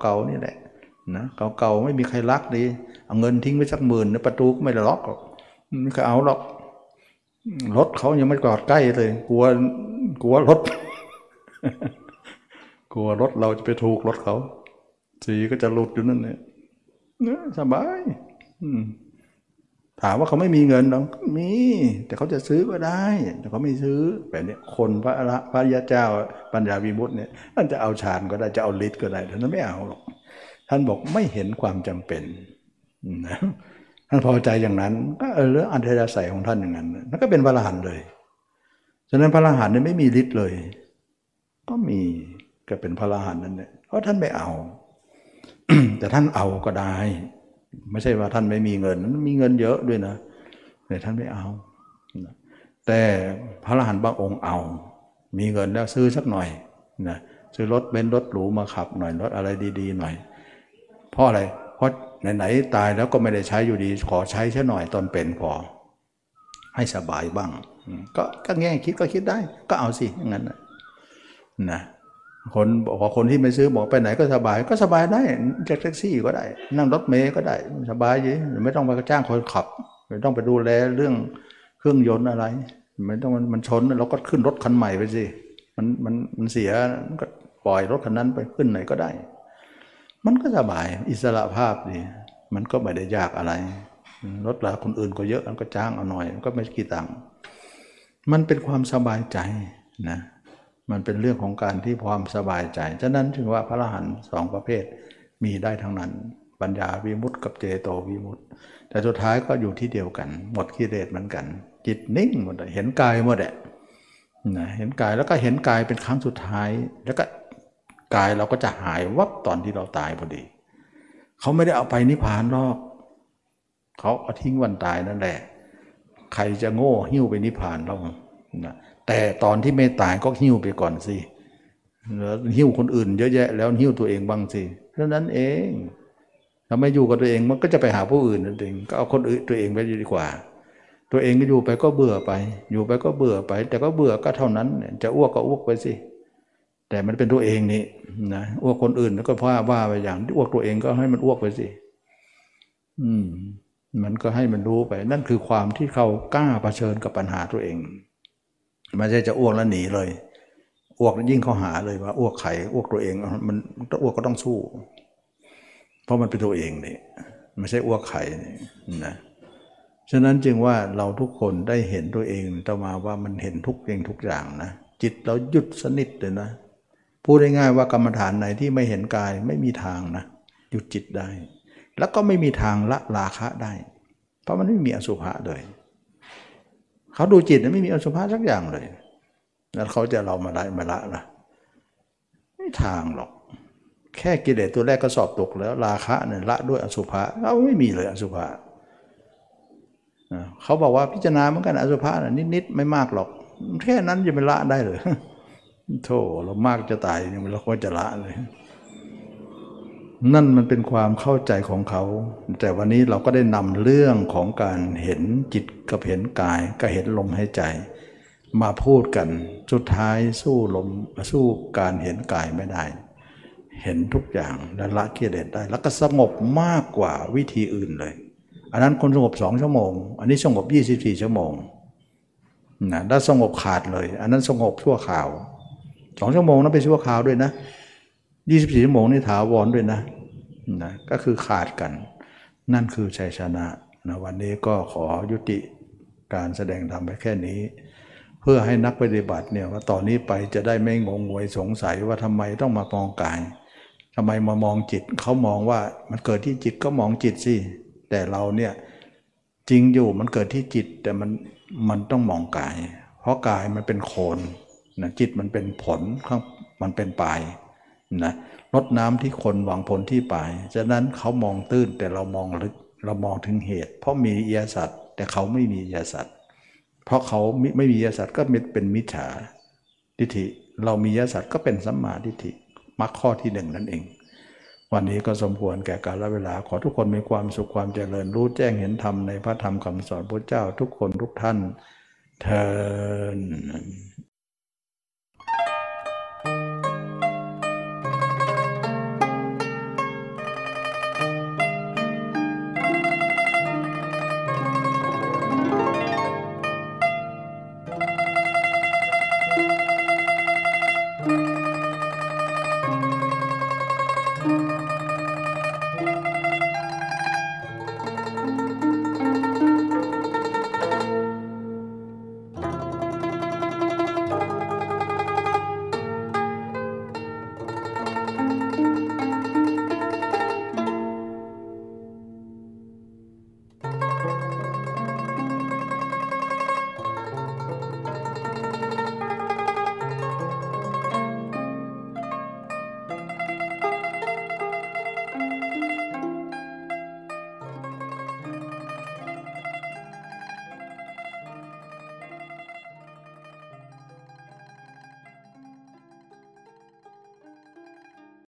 เก่าๆนี่แหละนะเก่าๆไม่มีใครรักดีเอาเงินทิ้งไว้สักหมื่นประตูก็ไม่ได้ล็อกหรอกไม่เคยเอาหรอก รถเขายังไม่กอดใกล้เลย กลัว กลัวรถ กลัวรถเราจะไปถูกรถเขา สีก็จะหลุดอยู่นั่นเนี่ยสบายถามว่าเขาไม่มีเงินหรอมี แต่เขาจะซื้อก็ได้ แต่เขาไม่ซื้อแบบนี้คนพระระพระยาเจ้า ปัญญาวิมุตเนี่ยท่านจะเอาฌานก็ได้จะเอาฤทธิ์ก็ได้ท่านไม่เอาหรอกท่านบอกไม่เห็นความจำเป็นนะ ท่านพอใจอย่างนั้น ก็เออเรื่องอันเทศใสของท่านอย่างนั้นนั่นก็เป็นพระอรหันต์เลยฉะนั้นพระอรหันต์เนี่ยไม่มีฤทธิ์เลย ก็มีก็เป็นพระอรหันต์นั่นแหละเพราะท่านไม่เอา แต่ท่านเอาก็ได้ ไม่ใช่ว่าท่านไม่มีเงินมีเงินเยอะด้วยนะแต่ท่านไม่เอาแต่พระอรหันต์บางองค์เอา มีเงินแล้วซื้อสักหน่อยนะซื้อรถเบนซ์รถหรูมาขับหน่อยรถอะไรดี ๆ หน่อย เพราะอะไรเพราะ ไหนๆตายแล้วก็ไม่ได้ใช้อยู่ดี ขอใช้แค่หน่อยตอนเป็นพอ ให้สบายบ้าง ก็ก็แง่คิดก็คิดได้ ก็เอาสิอย่างนั้นนะคนบอกคนที่ไม่ซื้อบอกไปไหนก็สบาย ก็สบายได้จากแท็กซี่ก็ได้ นั่งรถเมย์ก็ได้ สบายยิ่ไม่ต้องไปจ้างคนขับ ไม่ต้องไปดูแลเรื่องเครื่องยนต์อะไรไม่ต้องมันมันชนเราก็ขึ้นรถคันใหม่ไปสิมันมันมันเสียก็ปล่อยรถคันนั้นไปขึ้นไหนก็ได้ มันก็สบายอิสระภาพดี มันก็ไม่ได้ยากอะไรรถลาคนอื่นก็เยอะมันก็จ้างเอาหน่อยมันก็ไม่กี่ตังค์มันเป็นความสบายใจนะมันเป็นเรื่องของการที่ความสบายใจ ฉะนั้นถึงว่าพระอรหันต์สองประเภทมีได้ทั้งนั้น ปัญญาวิมุตต์กับเจโตวิมุตต์แต่สุดท้ายก็อยู่ที่เดียวกัน หมดกิเลสเหมือนกัน จิตนิ่งหมดเห็นกายหมดแหละนะเห็นกายแล้วก็เห็นกายเป็นครั้งสุดท้ายแล้วก็ กายเราก็จะหายวับตอนที่เราตายพอดี เขาไม่ได้เอาไปนิพพานหรอกเขาเอาทิ้งวันตายนั่นแหละ ใครจะโง่หิ้วไปนิพพานเรานะแต่ตอนที่ไม่ตายก็หิ้วไปก่อนสิแล้วหิ้วคนอื่นเยอะแยะ แล้วหิ้วตัวเองบ้างสิเท่านั้นเองถ้าไม่อยู่กับตัวเองมันก็จะไปหาผู้อื่นนั่นเองก็เอาคนอื่นตัวเองไปดีกว่า ตัวเองก็อยู่ไปก็เบื่อไป อยู่ไปก็เบื่อไป แต่ก็เบื่อก็เท่านั้น จะอ้วกก็อ้วกไปสิ แต่มันเป็นตัวเองนี่นะอ้วกคนอื่นแล้วก็ว่าว่าไปอย่างที่อ้วกตัวเองก็ให้มันอ้วกไปสิ อืม มันก็ให้มันรู้ไป นั่นคือความที่เขากล้าเผชิญกับปัญหาตัวเองไม่ใช่จะอ้วกแล้วหนีเลยอ้วกยิ่งเขาหาเลยว่าอ้วกไข่อ้วกตัวเอง มันอ้วกก็ต้องสู้ เพราะมันเป็นตัวเองนี่ไม่ใช่อ้วกไข่นะฉะนั้นจึงว่าเราทุกคนได้เห็นตัวเองต่อมาว่ามันเห็นทุกเองทุกอย่างนะจิตเราหยุดสนิทเลยนะ พูดง่ายๆว่ากรรมฐานไหนที่ไม่เห็นกายไม่มีทางนะหยุดจิตได้ แล้วก็ไม่มีทางละราคะได้ เพราะมันไม่มีอสุภะเลยเขาดูจิตไม่มีอสุภะสักอย่างเลย แล้วเขาจะเรามาได้มาละละไม่ทางหรอก แค่กิเลสตัวแรกก็สอบตกแล้ว ราคะเนี่ยละด้วยอสุภะเราไม่มีเลยอสุภะเขาบอกว่าพิจารณาเหมือนกันอสุภะนิดๆไม่มากหรอก แค่นั้นจะไปละได้เลย โธ่เรามากจะตายยังเราก็จะละเลย นั่นมันเป็นความเข้าใจของเขา แต่วันนี้เราก็ได้นำเรื่องของการเห็นจิตกับเห็นกายก็เห็นลมหายใจ มาพูดกันสุดท้ายสู้ลมสู้การเห็นกายไม่ได้ เห็นทุกอย่างและละกิเลสได้ แล้วก็สงบมากกว่าวิธีอื่นเลย อันนั้นคนสงบสองชั่วโมง อันนี้สงบยี่สิบสี่ชั่วโมงนะถ้าสงบขาดเลย อันนั้นสงบชั่วข่าว สองชั่วโมงนั้นเป็นชั่วข่าวด้วยนะยี่สิบสี่ชั่วโมงนี่ถาวรด้วยนะนะก็คือขาดกัน นั่นคือชัยชนะนะวันนี้ก็ขอยุติการแสดงธรรมไปแค่นี้ เพื่อให้นักปฏิบัติเนี่ยว่าตอนนี้ไปจะได้ไม่งงงวยสงสัยว่าทำไมต้องมามองกายทำไมมามองจิตเขามองว่ามันเกิดที่จิตก็มองจิตสิแต่เราเนี่ยจริงอยู่มันเกิดที่จิตแต่มันมันต้องมองกาย เพราะกายมันเป็นโคน นะจิตมันเป็นผลข้างมันเป็นปลายนะลดน้ำที่คนหวังผลที่ปลาย ฉะนั้นเขามองตื้นแต่เรามองลึกเรามองถึงเหตุ เพราะมีอิยสัตว์แต่เขาไม่มีอิยสัตว์เพราะเขาไม่มีอิยสัตว์ก็เป็นมิจฉาทิฏฐิเรามีอิยสัตว์ก็เป็นสัมมาทิฏฐิมรรคข้อที่หนึ่งนั่นเอง วันนี้ก็สมควรแก่กาลเวลาขอทุกคนมีความสุขความเจริญรู้แจ้งเห็นธรรมในพระธรรมคำสอนพระเจ้าทุกคนทุกท่านเทอ